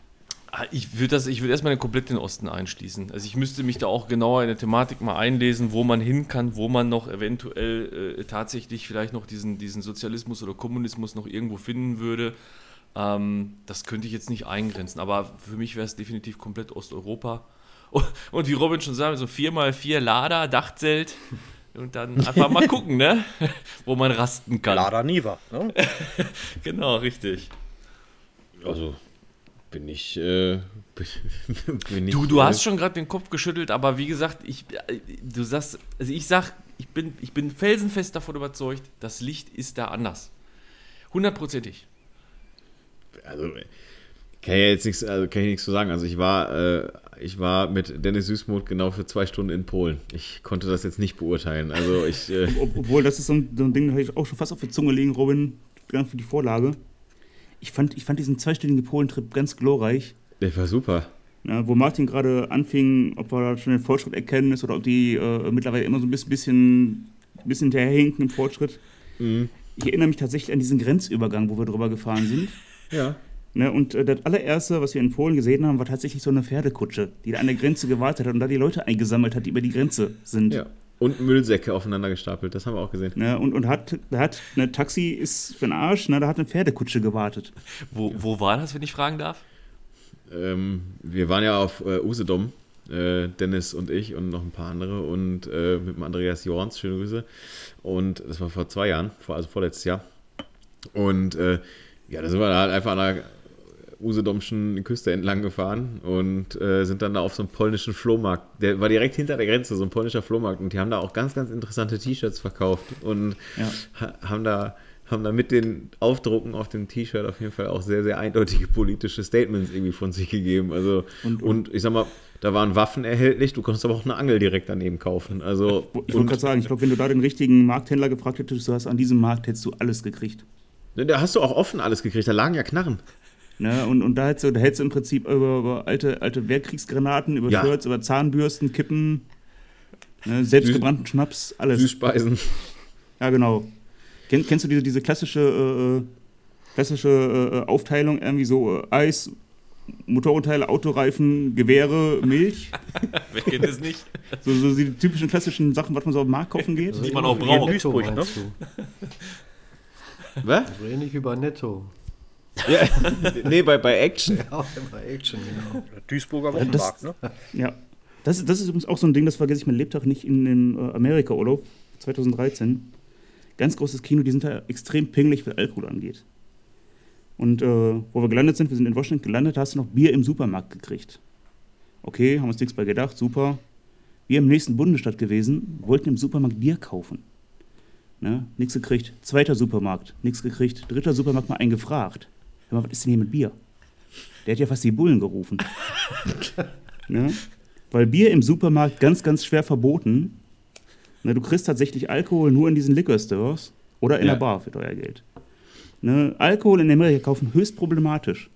C: Ah, Ich würde das, ich würde erstmal den komplett den Osten einschließen. Also ich müsste mich da auch genauer in der Thematik mal einlesen, wo man hin kann, wo man noch eventuell äh, tatsächlich vielleicht noch diesen, diesen Sozialismus oder Kommunismus noch irgendwo finden würde. Ähm, das könnte ich jetzt nicht eingrenzen, aber für mich wäre es definitiv komplett Osteuropa. Und, und wie Robin schon sagte, so 4x4 Lader, Dachzelt und dann einfach mal gucken, ne? wo man rasten kann.
F: Lada Niva. Ne?
C: Genau, richtig.
B: Also bin ich. Äh, bin, bin ich
C: Du, du
B: äh,
C: hast schon gerade den Kopf geschüttelt, aber wie gesagt, ich, äh, du sagst, also ich sag, ich bin, ich bin felsenfest davon überzeugt, das Licht ist da anders. Hundertprozentig.
B: Also kann ich jetzt nichts, also kann ich nichts zu sagen. Also ich war, äh, ich war mit Dennis Süßmuth genau für zwei Stunden in Polen. Ich konnte das jetzt nicht beurteilen. Also ich. Äh,
D: Ob, obwohl, das ist so ein, so ein Ding, das habe ich auch schon fast auf die Zunge legen, Robin, ganz für die Vorlage. Ich fand, ich fand diesen zweistündigen Polentrip ganz glorreich.
B: der war super.
D: Ja, wo Martin gerade anfing, ob er schon den Fortschritt erkennen ist oder ob die äh, mittlerweile immer so ein bisschen, bisschen, bisschen hinterherhinken im Fortschritt.
B: Mhm.
D: Ich erinnere mich tatsächlich an diesen Grenzübergang, wo wir drüber gefahren sind.
B: Ja.
D: Ne, und äh, das allererste, was wir in Polen gesehen haben, war tatsächlich so eine Pferdekutsche, die da an der Grenze gewartet hat und da die Leute eingesammelt hat, die über die Grenze sind.
B: Ja. Und Müllsäcke aufeinander gestapelt, das haben wir auch gesehen.
D: Ne, und, und hat, da hat, ne, Taxi ist für den Arsch, ne, da hat eine Pferdekutsche gewartet.
C: Wo, wo war das, wenn ich fragen darf?
B: Ähm, wir waren ja auf äh, Usedom, äh, Dennis und ich und noch ein paar andere und äh, mit dem Andreas Jorns, schöne Grüße. Und das war vor zwei Jahren, vor, also vorletztes Jahr. Und äh, ja, da sind wir halt einfach an der Usedomschen Küste entlang gefahren und äh, sind dann da auf so einem polnischen Flohmarkt. Der war direkt hinter der Grenze, so ein polnischer Flohmarkt. Und die haben da auch ganz, ganz interessante T-Shirts verkauft und
D: Ja.
B: ha haben da haben da mit den Aufdrucken auf dem T-Shirt auf jeden Fall auch sehr, sehr eindeutige politische Statements irgendwie von sich gegeben. Also, und,
D: Und-
B: ich sag mal, da waren Waffen erhältlich, du konntest aber auch eine Angel direkt daneben kaufen. Also,
D: Ich wollte gerade sagen, ich glaube, wenn du da den richtigen Markthändler gefragt hättest, du hast an diesem Markt hättest du alles gekriegt.
B: da hast du auch offen alles gekriegt, da lagen ja Knarren.
D: Ne, und, und da hättest du, da hättest du im Prinzip über, über alte, alte Weltkriegsgranaten, über
B: Ja.
D: Shirts, über Zahnbürsten, Kippen, ne, selbstgebrannten Schnaps, alles.
B: Süßspeisen.
D: Ja, genau. Kenn, kennst du diese, diese klassische, äh, äh, klassische äh, äh, Aufteilung, irgendwie so äh, Eis, Motorradteile, Autoreifen, Gewehre, Milch?
C: Wer kennt es nicht?
D: So, so die typischen klassischen Sachen, was man so auf den Markt kaufen geht?
C: Die man auch
E: Über
C: braucht.
E: Netto du?
B: Was?
E: So ähnlich wie bei Netto.
B: Ja, nee, bei, bei Action.
E: Ja, bei Action, genau.
F: Duisburger
D: das-
F: Wochenmarkt, ne?
D: Ja. Das, ist- das ist übrigens auch so ein Ding, das vergesse ich mein Lebtag nicht in dem äh, Amerika-Urlaub 2013. Ganz großes Kino, die sind da extrem pingelig, was Alkohol angeht. Und äh, wo wir gelandet sind, wir sind in Washington gelandet, da hast du noch Bier im Supermarkt gekriegt. Okay, haben uns nichts bei gedacht, super. Wir im nächsten Bundesstaat gewesen, wollten im Supermarkt Bier kaufen. Ne? Nichts gekriegt. Zweiter Supermarkt, nichts gekriegt. Dritter Supermarkt mal einen gefragt. Hör mal, was ist denn hier mit Bier? Der hat ja fast die Bullen gerufen. ne? Weil Bier im Supermarkt ganz, ganz schwer verboten. Ne, du kriegst tatsächlich Alkohol nur in diesen Liquor Stores oder in
B: Ja.
D: der Bar für teuer Geld. Ne, Alkohol in Amerika kaufen höchst problematisch.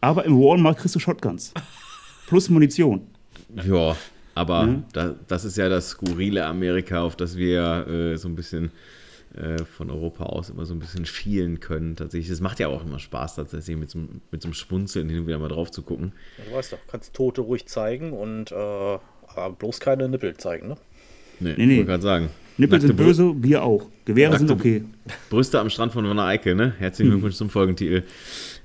D: Aber im Walmart kriegst du Shotguns. Plus Munition.
B: Ja, aber
D: Mhm.
B: da, das ist ja das skurrile Amerika, auf das wir äh, so ein bisschen äh, von Europa aus immer so ein bisschen schielen können. Tatsächlich, es macht ja auch immer Spaß, tatsächlich mit so, einem- mit so einem Schmunzeln hin und wieder mal drauf zu gucken.
F: Du weißt doch, kannst Tote ruhig zeigen und äh, aber bloß keine Nippel zeigen, ne?
B: Nee,
D: Nee, nee.
B: ich gerade sagen.
D: Nippel
B: Nackte
D: sind böse, Bier auch. Gewehre sind okay.
B: Brüste am Strand von Wanne Eickel, ne? Herzlichen Glückwunsch zum Folgentitel.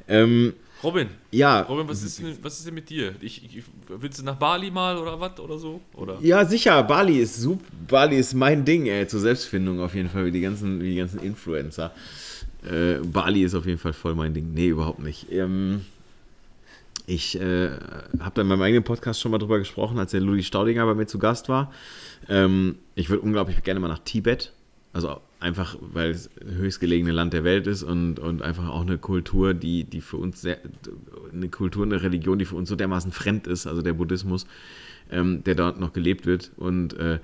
B: Ähm,
C: Robin,
B: ja,
C: Robin, was ist denn, was ist denn mit dir? Ich, ich, willst du nach Bali mal oder was oder so? Oder?
B: ja, sicher, Bali ist super. Bali ist mein Ding, ey, zur Selbstfindung auf jeden Fall, wie die ganzen, wie die ganzen Influencer. Äh, Bali ist auf jeden Fall voll mein Ding. Nee, überhaupt nicht. Ähm, ich äh, habe da in meinem eigenen Podcast schon mal drüber gesprochen, als der Ludi Staudinger bei mir zu Gast war. Ähm, ich würde unglaublich gerne mal nach Tibet. Also einfach, weil es höchstgelegene Land der Welt ist und, und einfach auch eine Kultur, die, die für uns sehr, eine Kultur, eine Religion, die für uns so dermaßen fremd ist, also der Buddhismus, ähm, der dort noch gelebt wird. Und äh,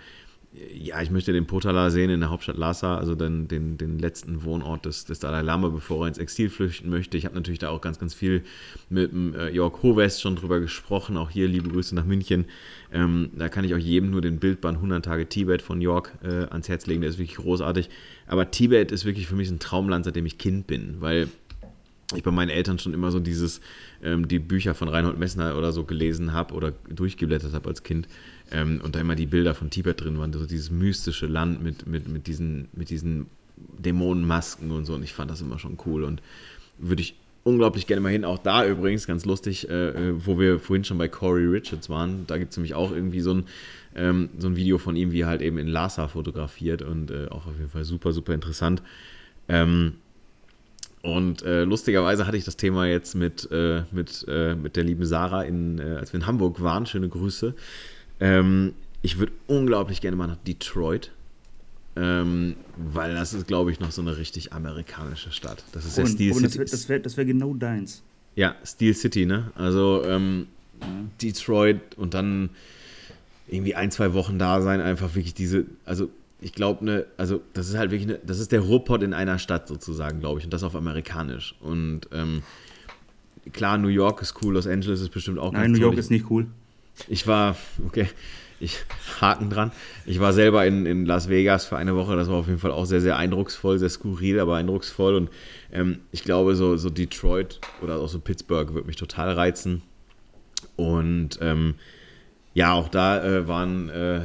B: ja, ich möchte den Potala sehen in der Hauptstadt Lhasa, also den, den, den letzten Wohnort des, des Dalai Lama, bevor er ins Exil flüchten möchte. Ich habe natürlich da auch ganz, ganz viel mit dem äh, Jörg Hovest schon drüber gesprochen. Auch hier liebe Grüße nach München. Ähm, da kann ich auch jedem nur den Bildband 100 Tage Tibet von Jörg äh, ans Herz legen. Der ist wirklich großartig. Aber Tibet ist wirklich für mich ein Traumland, seitdem ich Kind bin, weil ich bei meinen Eltern schon immer so dieses, ähm, die Bücher von Reinhold Messner oder so gelesen habe oder durchgeblättert habe als Kind. Ähm, und da immer die Bilder von Tibet drin waren, so dieses mystische Land mit, mit, mit, diesen, mit diesen Dämonenmasken und so. Und ich fand das immer schon cool und würde ich unglaublich gerne mal hin. Auch da übrigens, ganz lustig, äh, äh wo wir vorhin schon bei Corey Richards waren, da gibt es nämlich auch irgendwie so ein, ähm, so ein Video von ihm, wie er halt eben in Lhasa fotografiert und äh, auch auf jeden Fall super, super interessant. Ähm, und äh, lustigerweise hatte ich das Thema jetzt mit, äh, mit, äh, mit der lieben Sarah, in, als wir in Hamburg waren. Schöne Grüße. Ähm, ich würde unglaublich gerne mal nach Detroit. Ähm, weil das ist, glaube ich, noch so eine richtig amerikanische Stadt. Das ist ja
D: Und,
B: Steel
D: und das
B: City.
D: wäre das wär, das wär genau deins.
B: Ja, Steel City, ne? Also ähm, Detroit und dann irgendwie ein, zwei Wochen da sein, einfach wirklich diese, also ich glaube, ne, also das ist halt wirklich, ne, das ist der Ruhrpott in einer Stadt sozusagen, glaube ich, und das auf amerikanisch. Und ähm, klar, New York ist cool, Los Angeles ist bestimmt auch
D: Nein, New York ist nicht cool.
B: Ich war, okay, ich haken dran. Ich war selber in, in Las Vegas für eine Woche. Das war auf jeden Fall auch sehr, sehr eindrucksvoll, sehr skurril, aber eindrucksvoll. Und ähm, ich glaube, so, so Detroit oder auch so Pittsburgh wird mich total reizen. Und ähm, ja, auch da äh, waren, äh,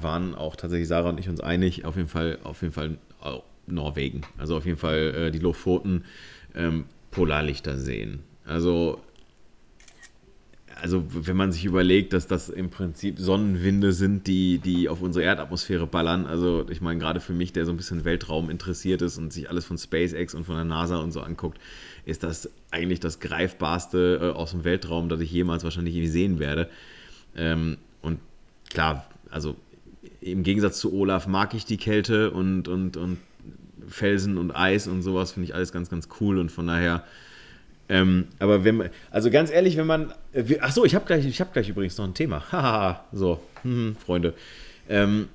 B: waren auch tatsächlich Sarah und ich uns einig. Auf jeden Fall, auf jeden Fall auch Norwegen. Also auf jeden Fall äh, die Lofoten ähm, Polarlichter sehen. Also also wenn man sich überlegt, dass das im Prinzip Sonnenwinde sind, die, die auf unsere Erdatmosphäre ballern, also ich meine, gerade für mich, der so ein bisschen Weltraum interessiert ist und sich alles von SpaceX und von der NASA und so anguckt, ist das eigentlich das greifbarste äh, aus dem Weltraum, das ich jemals wahrscheinlich sehen werde. Ähm, und klar, also im Gegensatz zu Olaf mag ich die Kälte und, und, und Felsen und Eis und sowas finde ich alles ganz, ganz cool und von daher ähm, aber wenn man, also ganz ehrlich, wenn man, äh, ach so, ich habe gleich, ich habe gleich übrigens noch ein Thema. Haha, so, hm, Freunde. Ähm,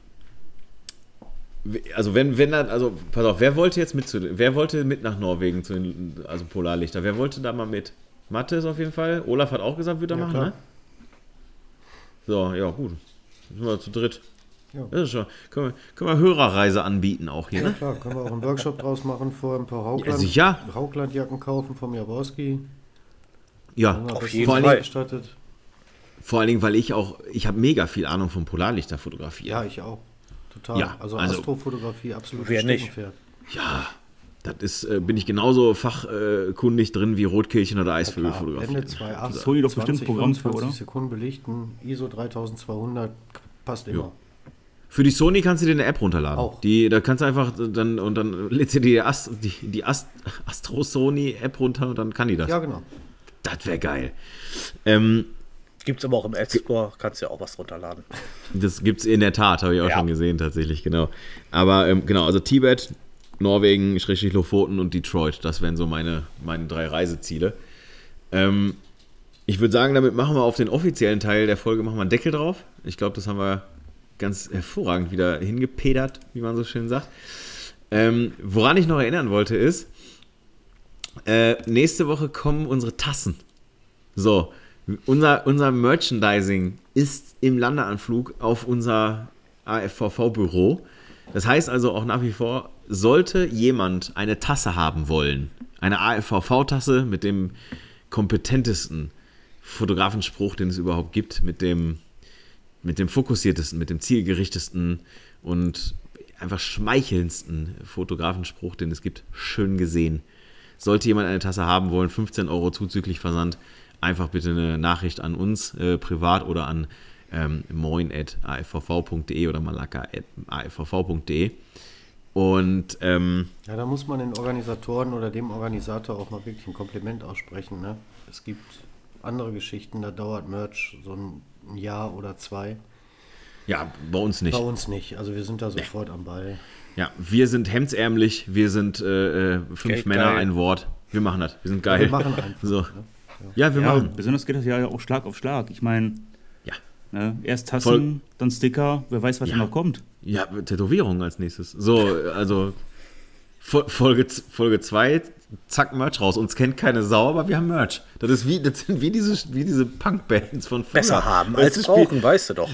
B: also wenn, wenn dann, also pass auf, wer wollte jetzt mit zu, wer wollte mit nach Norwegen zu den, also Polarlichter? Wer wollte da mal mit? Mathe ist auf jeden Fall. Olaf hat auch gesagt, würde er
E: Ja,
B: machen,
E: klar.
B: ne? So, ja gut, sind wir zu dritt.
E: Ja.
B: Das ist schon, können wir, können wir Hörerreise anbieten auch hier,
E: Ja,
B: ne?
E: klar, können wir auch einen Workshop draus machen, vorher ein paar Raukland,
B: Ja, sicher.
E: Rauklandjacken kaufen vom Jaworski.
B: Ja,
F: Auf jeden
B: vor allen
F: Fall.
E: ausgestattet.
B: Vor allen Dingen, weil ich auch, ich habe mega viel Ahnung vom Polarlichter fotografieren.
E: Ja, ich auch. Total.
B: Ja,
E: also,
B: also-
E: Astrofotografie absolut
F: Wer nicht?
E: Steckenpferd.
B: Ja, das ist, äh, bin ich genauso fachkundig drin wie Rotkehlchen oder Eisvögel
E: Klar,
B: fotografieren.
E: Blende 2.8,
D: Sony doch bestimmt ein Programm für,
E: 25
D: oder?
E: Sekunden belichten, ISO 3200, passt immer.
B: Jo. Für die Sony kannst du dir eine App runterladen.
E: Auch.
B: Die, da kannst du einfach dann und dann lädst du dir die, Ast, die, die Ast, Astro Sony App runter und dann kann die das.
E: Ja, genau.
B: Das wäre geil. Ähm,
F: Gibt es aber auch im App Store, kannst du ja auch was runterladen.
B: Das gibt es in der Tat, habe ich auch
F: Ja.
B: schon gesehen, tatsächlich, genau. Aber ähm, genau, also Tibet, Norwegen, Schrägstrich Lofoten und Detroit, das wären so meine, meine drei Reiseziele. Ähm, ich würde sagen, damit machen wir auf den offiziellen Teil der Folge machen wir einen Deckel drauf. Ich glaube, das haben wir ganz hervorragend wieder hingepedert, wie man so schön sagt. Ähm, woran ich noch erinnern wollte ist, äh, nächste Woche kommen unsere Tassen. So, unser, unser Merchandising ist im Landeanflug auf unser AFVV-Büro. Das heißt also auch nach wie vor, sollte jemand eine Tasse haben wollen, eine AFVV-Tasse mit dem kompetentesten Fotografenspruch, den es überhaupt gibt, mit dem, mit dem fokussiertesten, mit dem zielgerichtesten und einfach schmeichelndsten Fotografenspruch, den es gibt, schön gesehen. Sollte jemand eine Tasse haben wollen, 15 Euro zuzüglich Versand, einfach bitte eine Nachricht an uns, äh, privat oder an ähm, moin.afvv.de oder malaka.afvv.de. Und ähm,
E: Ja, da muss man den Organisatoren oder dem Organisator auch mal wirklich ein Kompliment aussprechen. Ne? Es gibt andere Geschichten, da dauert Merch so ein Jahr oder zwei.
B: ja, bei uns nicht.
E: Bei uns nicht. Also wir sind da sofort am Ball.
B: Ja, wir sind hemdsärmlich, wir sind äh, äh, fünf
F: Geldgeil.
B: Männer, ein Wort. Wir machen das, wir sind geil.
E: Wir machen einfach.
B: So.
E: Ne?
B: Ja, wir
D: Ja,
B: machen.
D: besonders geht das ja auch Schlag auf Schlag. Ich meine,
B: Ja.
D: ne, erst Tassen,
B: Voll.
D: dann Sticker, wer weiß, was
B: Ja.
D: da noch kommt.
B: Ja, Tätowierung als nächstes. So, also Folge 2, Folge zwei, zack, Merch raus. Uns kennt keine Sau, aber wir haben Merch. Das, ist wie, das sind wie diese, wie diese Punk-Bands von früher.
F: Besser haben als
B: spiel-
F: brauchen, weißt du doch.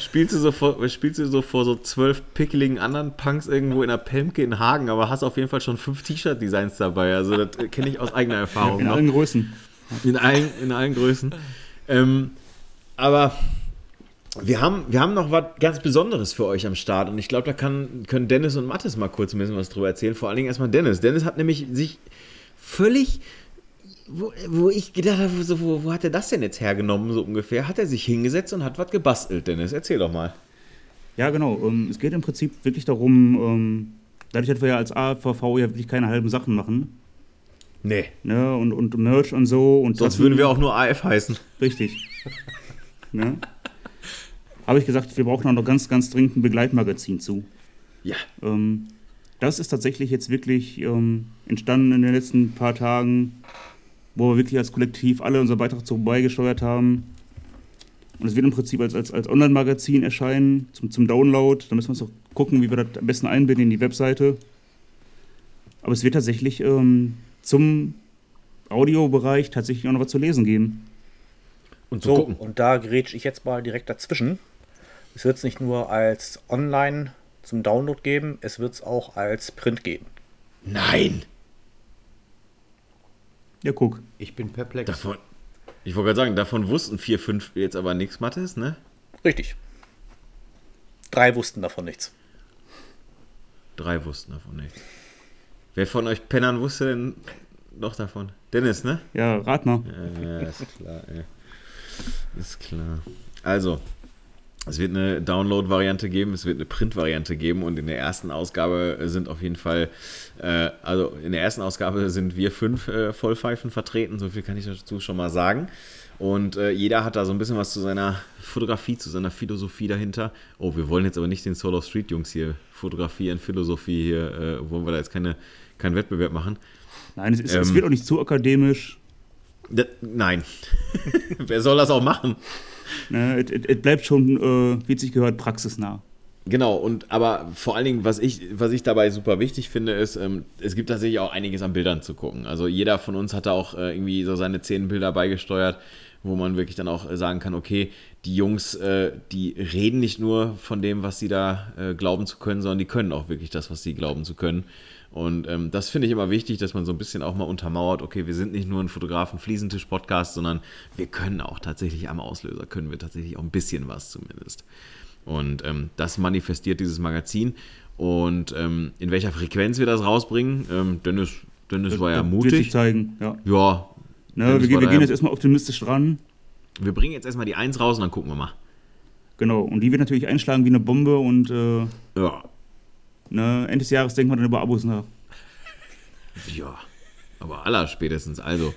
B: Spielst du, so vor, spielst du so vor so zwölf pickeligen anderen Punks irgendwo in der Pelmke in Hagen, aber hast auf jeden Fall schon fünf T-Shirt-Designs dabei. Also das kenne ich aus eigener Erfahrung.
D: In
B: noch.
D: allen Größen.
B: In allen, in allen Größen. Ähm, aber wir haben, wir haben noch was ganz Besonderes für euch am Start und ich glaube, da kann, können Dennis und Mathis mal kurz ein bisschen was drüber erzählen. Vor allen Dingen erstmal Dennis. Dennis hat nämlich sich völlig, wo, wo ich gedacht habe, so, wo, wo hat er das denn jetzt hergenommen, so ungefähr, hat er sich hingesetzt und hat was gebastelt, Dennis. Erzähl doch mal.
D: Ja, genau. Ähm, es geht im Prinzip wirklich darum, ähm, dadurch, dass wir ja als AFVV ja wirklich keine halben Sachen machen,
B: Nee.
D: ne, und, und Merch und so. Und
B: Sonst würden wir auch nur AF heißen.
D: Richtig. ne? Habe ich gesagt, wir brauchen auch noch ganz, ganz dringend ein Begleitmagazin zu.
B: Ja.
D: Ähm, das ist tatsächlich jetzt wirklich ähm, entstanden in den letzten paar Tagen, wo wir wirklich als Kollektiv alle unseren Beitrag zu beigesteuert haben. Und es wird im Prinzip als, als, als Online-Magazin erscheinen, zum, zum Download. Da müssen wir uns auch gucken, wie wir das am besten einbinden in die Webseite. Aber es wird tatsächlich ähm, zum Audiobereich tatsächlich auch noch was zu lesen geben.
B: Und zu
F: So,
B: gucken.
F: und da grätsch ich jetzt mal direkt dazwischen. Es wird es nicht nur als Online zum Download geben, es wird es auch als Print geben.
B: Nein.
D: Ja, guck.
E: Ich bin perplex.
B: Davon, ich wollte gerade sagen, davon wussten vier, fünf jetzt aber nichts, Mathis, ne?
F: Richtig. Drei wussten davon nichts.
B: Drei wussten davon nichts. Wer von euch Pennern wusste denn noch davon? Dennis, ne?
D: Ja, rat mal.
B: Ja, ist klar, ey. Ist klar. Also, es wird eine Download-Variante geben, es wird eine Print-Variante geben und in der ersten Ausgabe sind auf jeden Fall, äh, also in der ersten Ausgabe sind wir fünf äh, Vollpfeifen vertreten, so viel kann ich dazu schon mal sagen. Und äh, jeder hat da so ein bisschen was zu seiner Fotografie, zu seiner Philosophie dahinter. Oh, wir wollen jetzt aber nicht den Soul of Street Jungs hier fotografieren, Philosophie hier, äh, wollen wir da jetzt keine, keinen Wettbewerb machen.
D: Nein, es, ist, es
B: Ähm.
D: wird auch nicht zu akademisch.
B: D nein. Wer soll das auch machen?
D: Ne? Es, bleibt schon, äh, wie es sich gehört, praxisnah.
B: Genau, und aber vor allen Dingen, was ich, was ich dabei super wichtig finde, ist, ähm, es gibt tatsächlich auch einiges an Bildern zu gucken. Also jeder von uns hat da auch äh, irgendwie so seine zehn Bilder beigesteuert, wo man wirklich dann auch äh, sagen kann, okay, die Jungs, äh, die reden nicht nur von dem, was sie da äh, glauben zu können, sondern die können auch wirklich das, was sie glauben zu können. Und ähm, das finde ich immer wichtig, dass man so ein bisschen auch mal untermauert, okay, wir sind nicht nur ein Fotografen-Fliesentisch-Podcast, sondern wir können auch tatsächlich am Auslöser, können wir tatsächlich auch ein bisschen was zumindest. Und ähm, das manifestiert dieses Magazin. Und ähm, in welcher Frequenz wir das rausbringen, ähm, Dennis, Dennis war ja
D: Das Wird sich
B: mutig.
D: zeigen, ja.
B: Ja, Dennis
D: wir, wir gehen jetzt erstmal optimistisch dran.
B: wir bringen jetzt erstmal die Eins raus und dann gucken wir mal.
D: Genau. Und die wird natürlich einschlagen wie eine Bombe und äh,
B: Ja,
D: ne, Ende des Jahres denken wir dann über Abos nach.
B: ja. Aber aller spätestens. Also,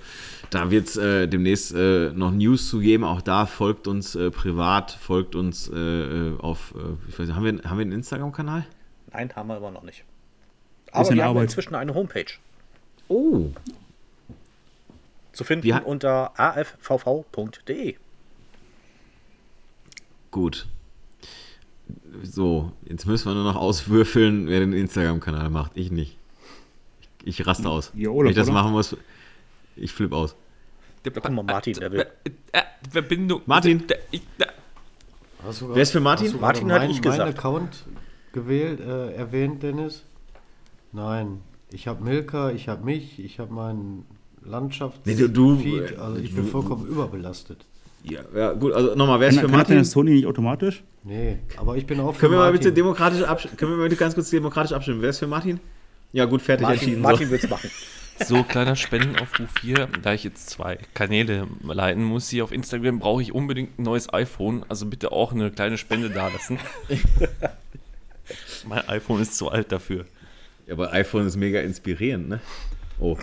B: da wird es äh, demnächst äh, noch News zu geben. Auch da folgt uns äh, privat, folgt uns äh, äh, auf, äh, ich weiß nicht, haben wir, haben wir einen Instagram-Kanal?
F: Nein, haben wir aber noch nicht. Aber
D: in
F: wir haben
D: Arbeit.
F: inzwischen eine Homepage.
B: Oh,
F: Zu finden unter affvv.de.
B: Gut. So, jetzt müssen wir nur noch auswürfeln, wer den Instagram-Kanal macht. Ich nicht. Ich, ich raste aus.
D: Ja,
B: Wenn ich das
D: oder?
B: machen muss, ich flippe aus.
F: Da guck mal, Martin, der will.
C: Verbindung.
B: Martin.
E: Du
B: Wer ist für Martin?
E: du
F: Martin
E: mein,
F: ich gesagt.
E: Mein Account gewählt, äh, erwähnt, Dennis? Nein. Ich habe Milka, ich habe mich, ich habe meinen Landschafts
B: Nee, du- du-
E: also ich bin
B: du-
E: vollkommen überbelastet.
B: Ja, ja gut, also nochmal, wer ist für
D: kann das
B: Martin?
D: Sony nicht automatisch?
E: Nee, aber ich bin auch für
B: Können wir mal
E: Martin.
B: bitte demokratisch abstimmen? Können wir mal bitte ganz kurz demokratisch abstimmen? Wer ist für Martin? Ja, gut, fertig
F: Martin,
B: entschieden.
F: Martin
B: so.
F: will es machen.
C: So, kleiner Spendenaufruf hier. Da ich jetzt zwei Kanäle leiten muss, hier auf Instagram brauche ich unbedingt ein neues iPhone. Also bitte auch eine kleine Spende dalassen. mein iPhone ist zu alt dafür.
B: Ja, aber iPhone ist mega inspirierend, ne? Oh,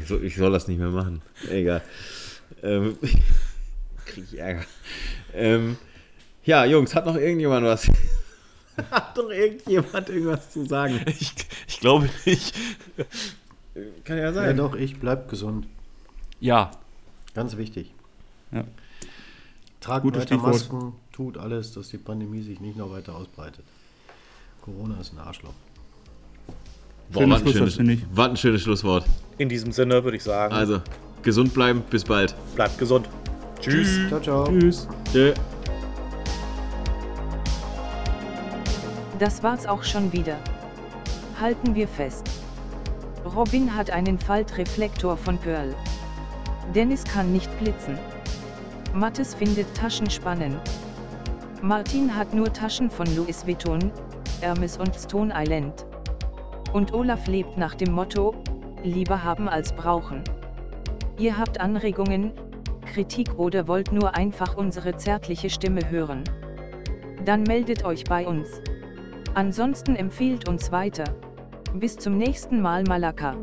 B: ich soll, ich soll das nicht mehr machen. Egal. Ähm, krieg ich Ärger. Ähm, ja, Jungs, hat noch irgendjemand was? hat doch irgendjemand irgendwas zu sagen?
C: Ich, ich glaube nicht.
B: Kann ja
E: Ja
B: sein.
E: doch, ich bleib gesund.
C: Ja,
E: Ganz wichtig.
D: Ja.
E: Tragt
D: Gutes
E: weiter
D: Stichwort.
E: Masken, tut alles, dass die Pandemie sich nicht noch weiter ausbreitet. Corona ist ein Arschloch.
B: Boah,
D: Schönes
B: was ein
D: Schlusswort,
B: schönes,
D: finde ich.
B: was ein schönes Schlusswort.
F: In diesem Sinne würde ich sagen,
B: Also, gesund bleiben, bis bald.
F: bleibt gesund. Tschüss.
E: Ciao, ciao.
D: Tschüss.
B: Tschö.
A: Das war's auch schon wieder. Halten wir fest. Robin hat einen Faltreflektor von Pearl. Dennis kann nicht blitzen. Mattes findet Taschen spannend. Martin hat nur Taschen von Louis Vuitton, Hermes und Stone Island. Und Olaf lebt nach dem Motto, lieber haben als brauchen. Ihr habt Anregungen, Kritik oder wollt nur einfach unsere zärtliche Stimme hören. Dann meldet euch bei uns. Ansonsten empfiehlt uns weiter. Bis zum nächsten Mal Malaka.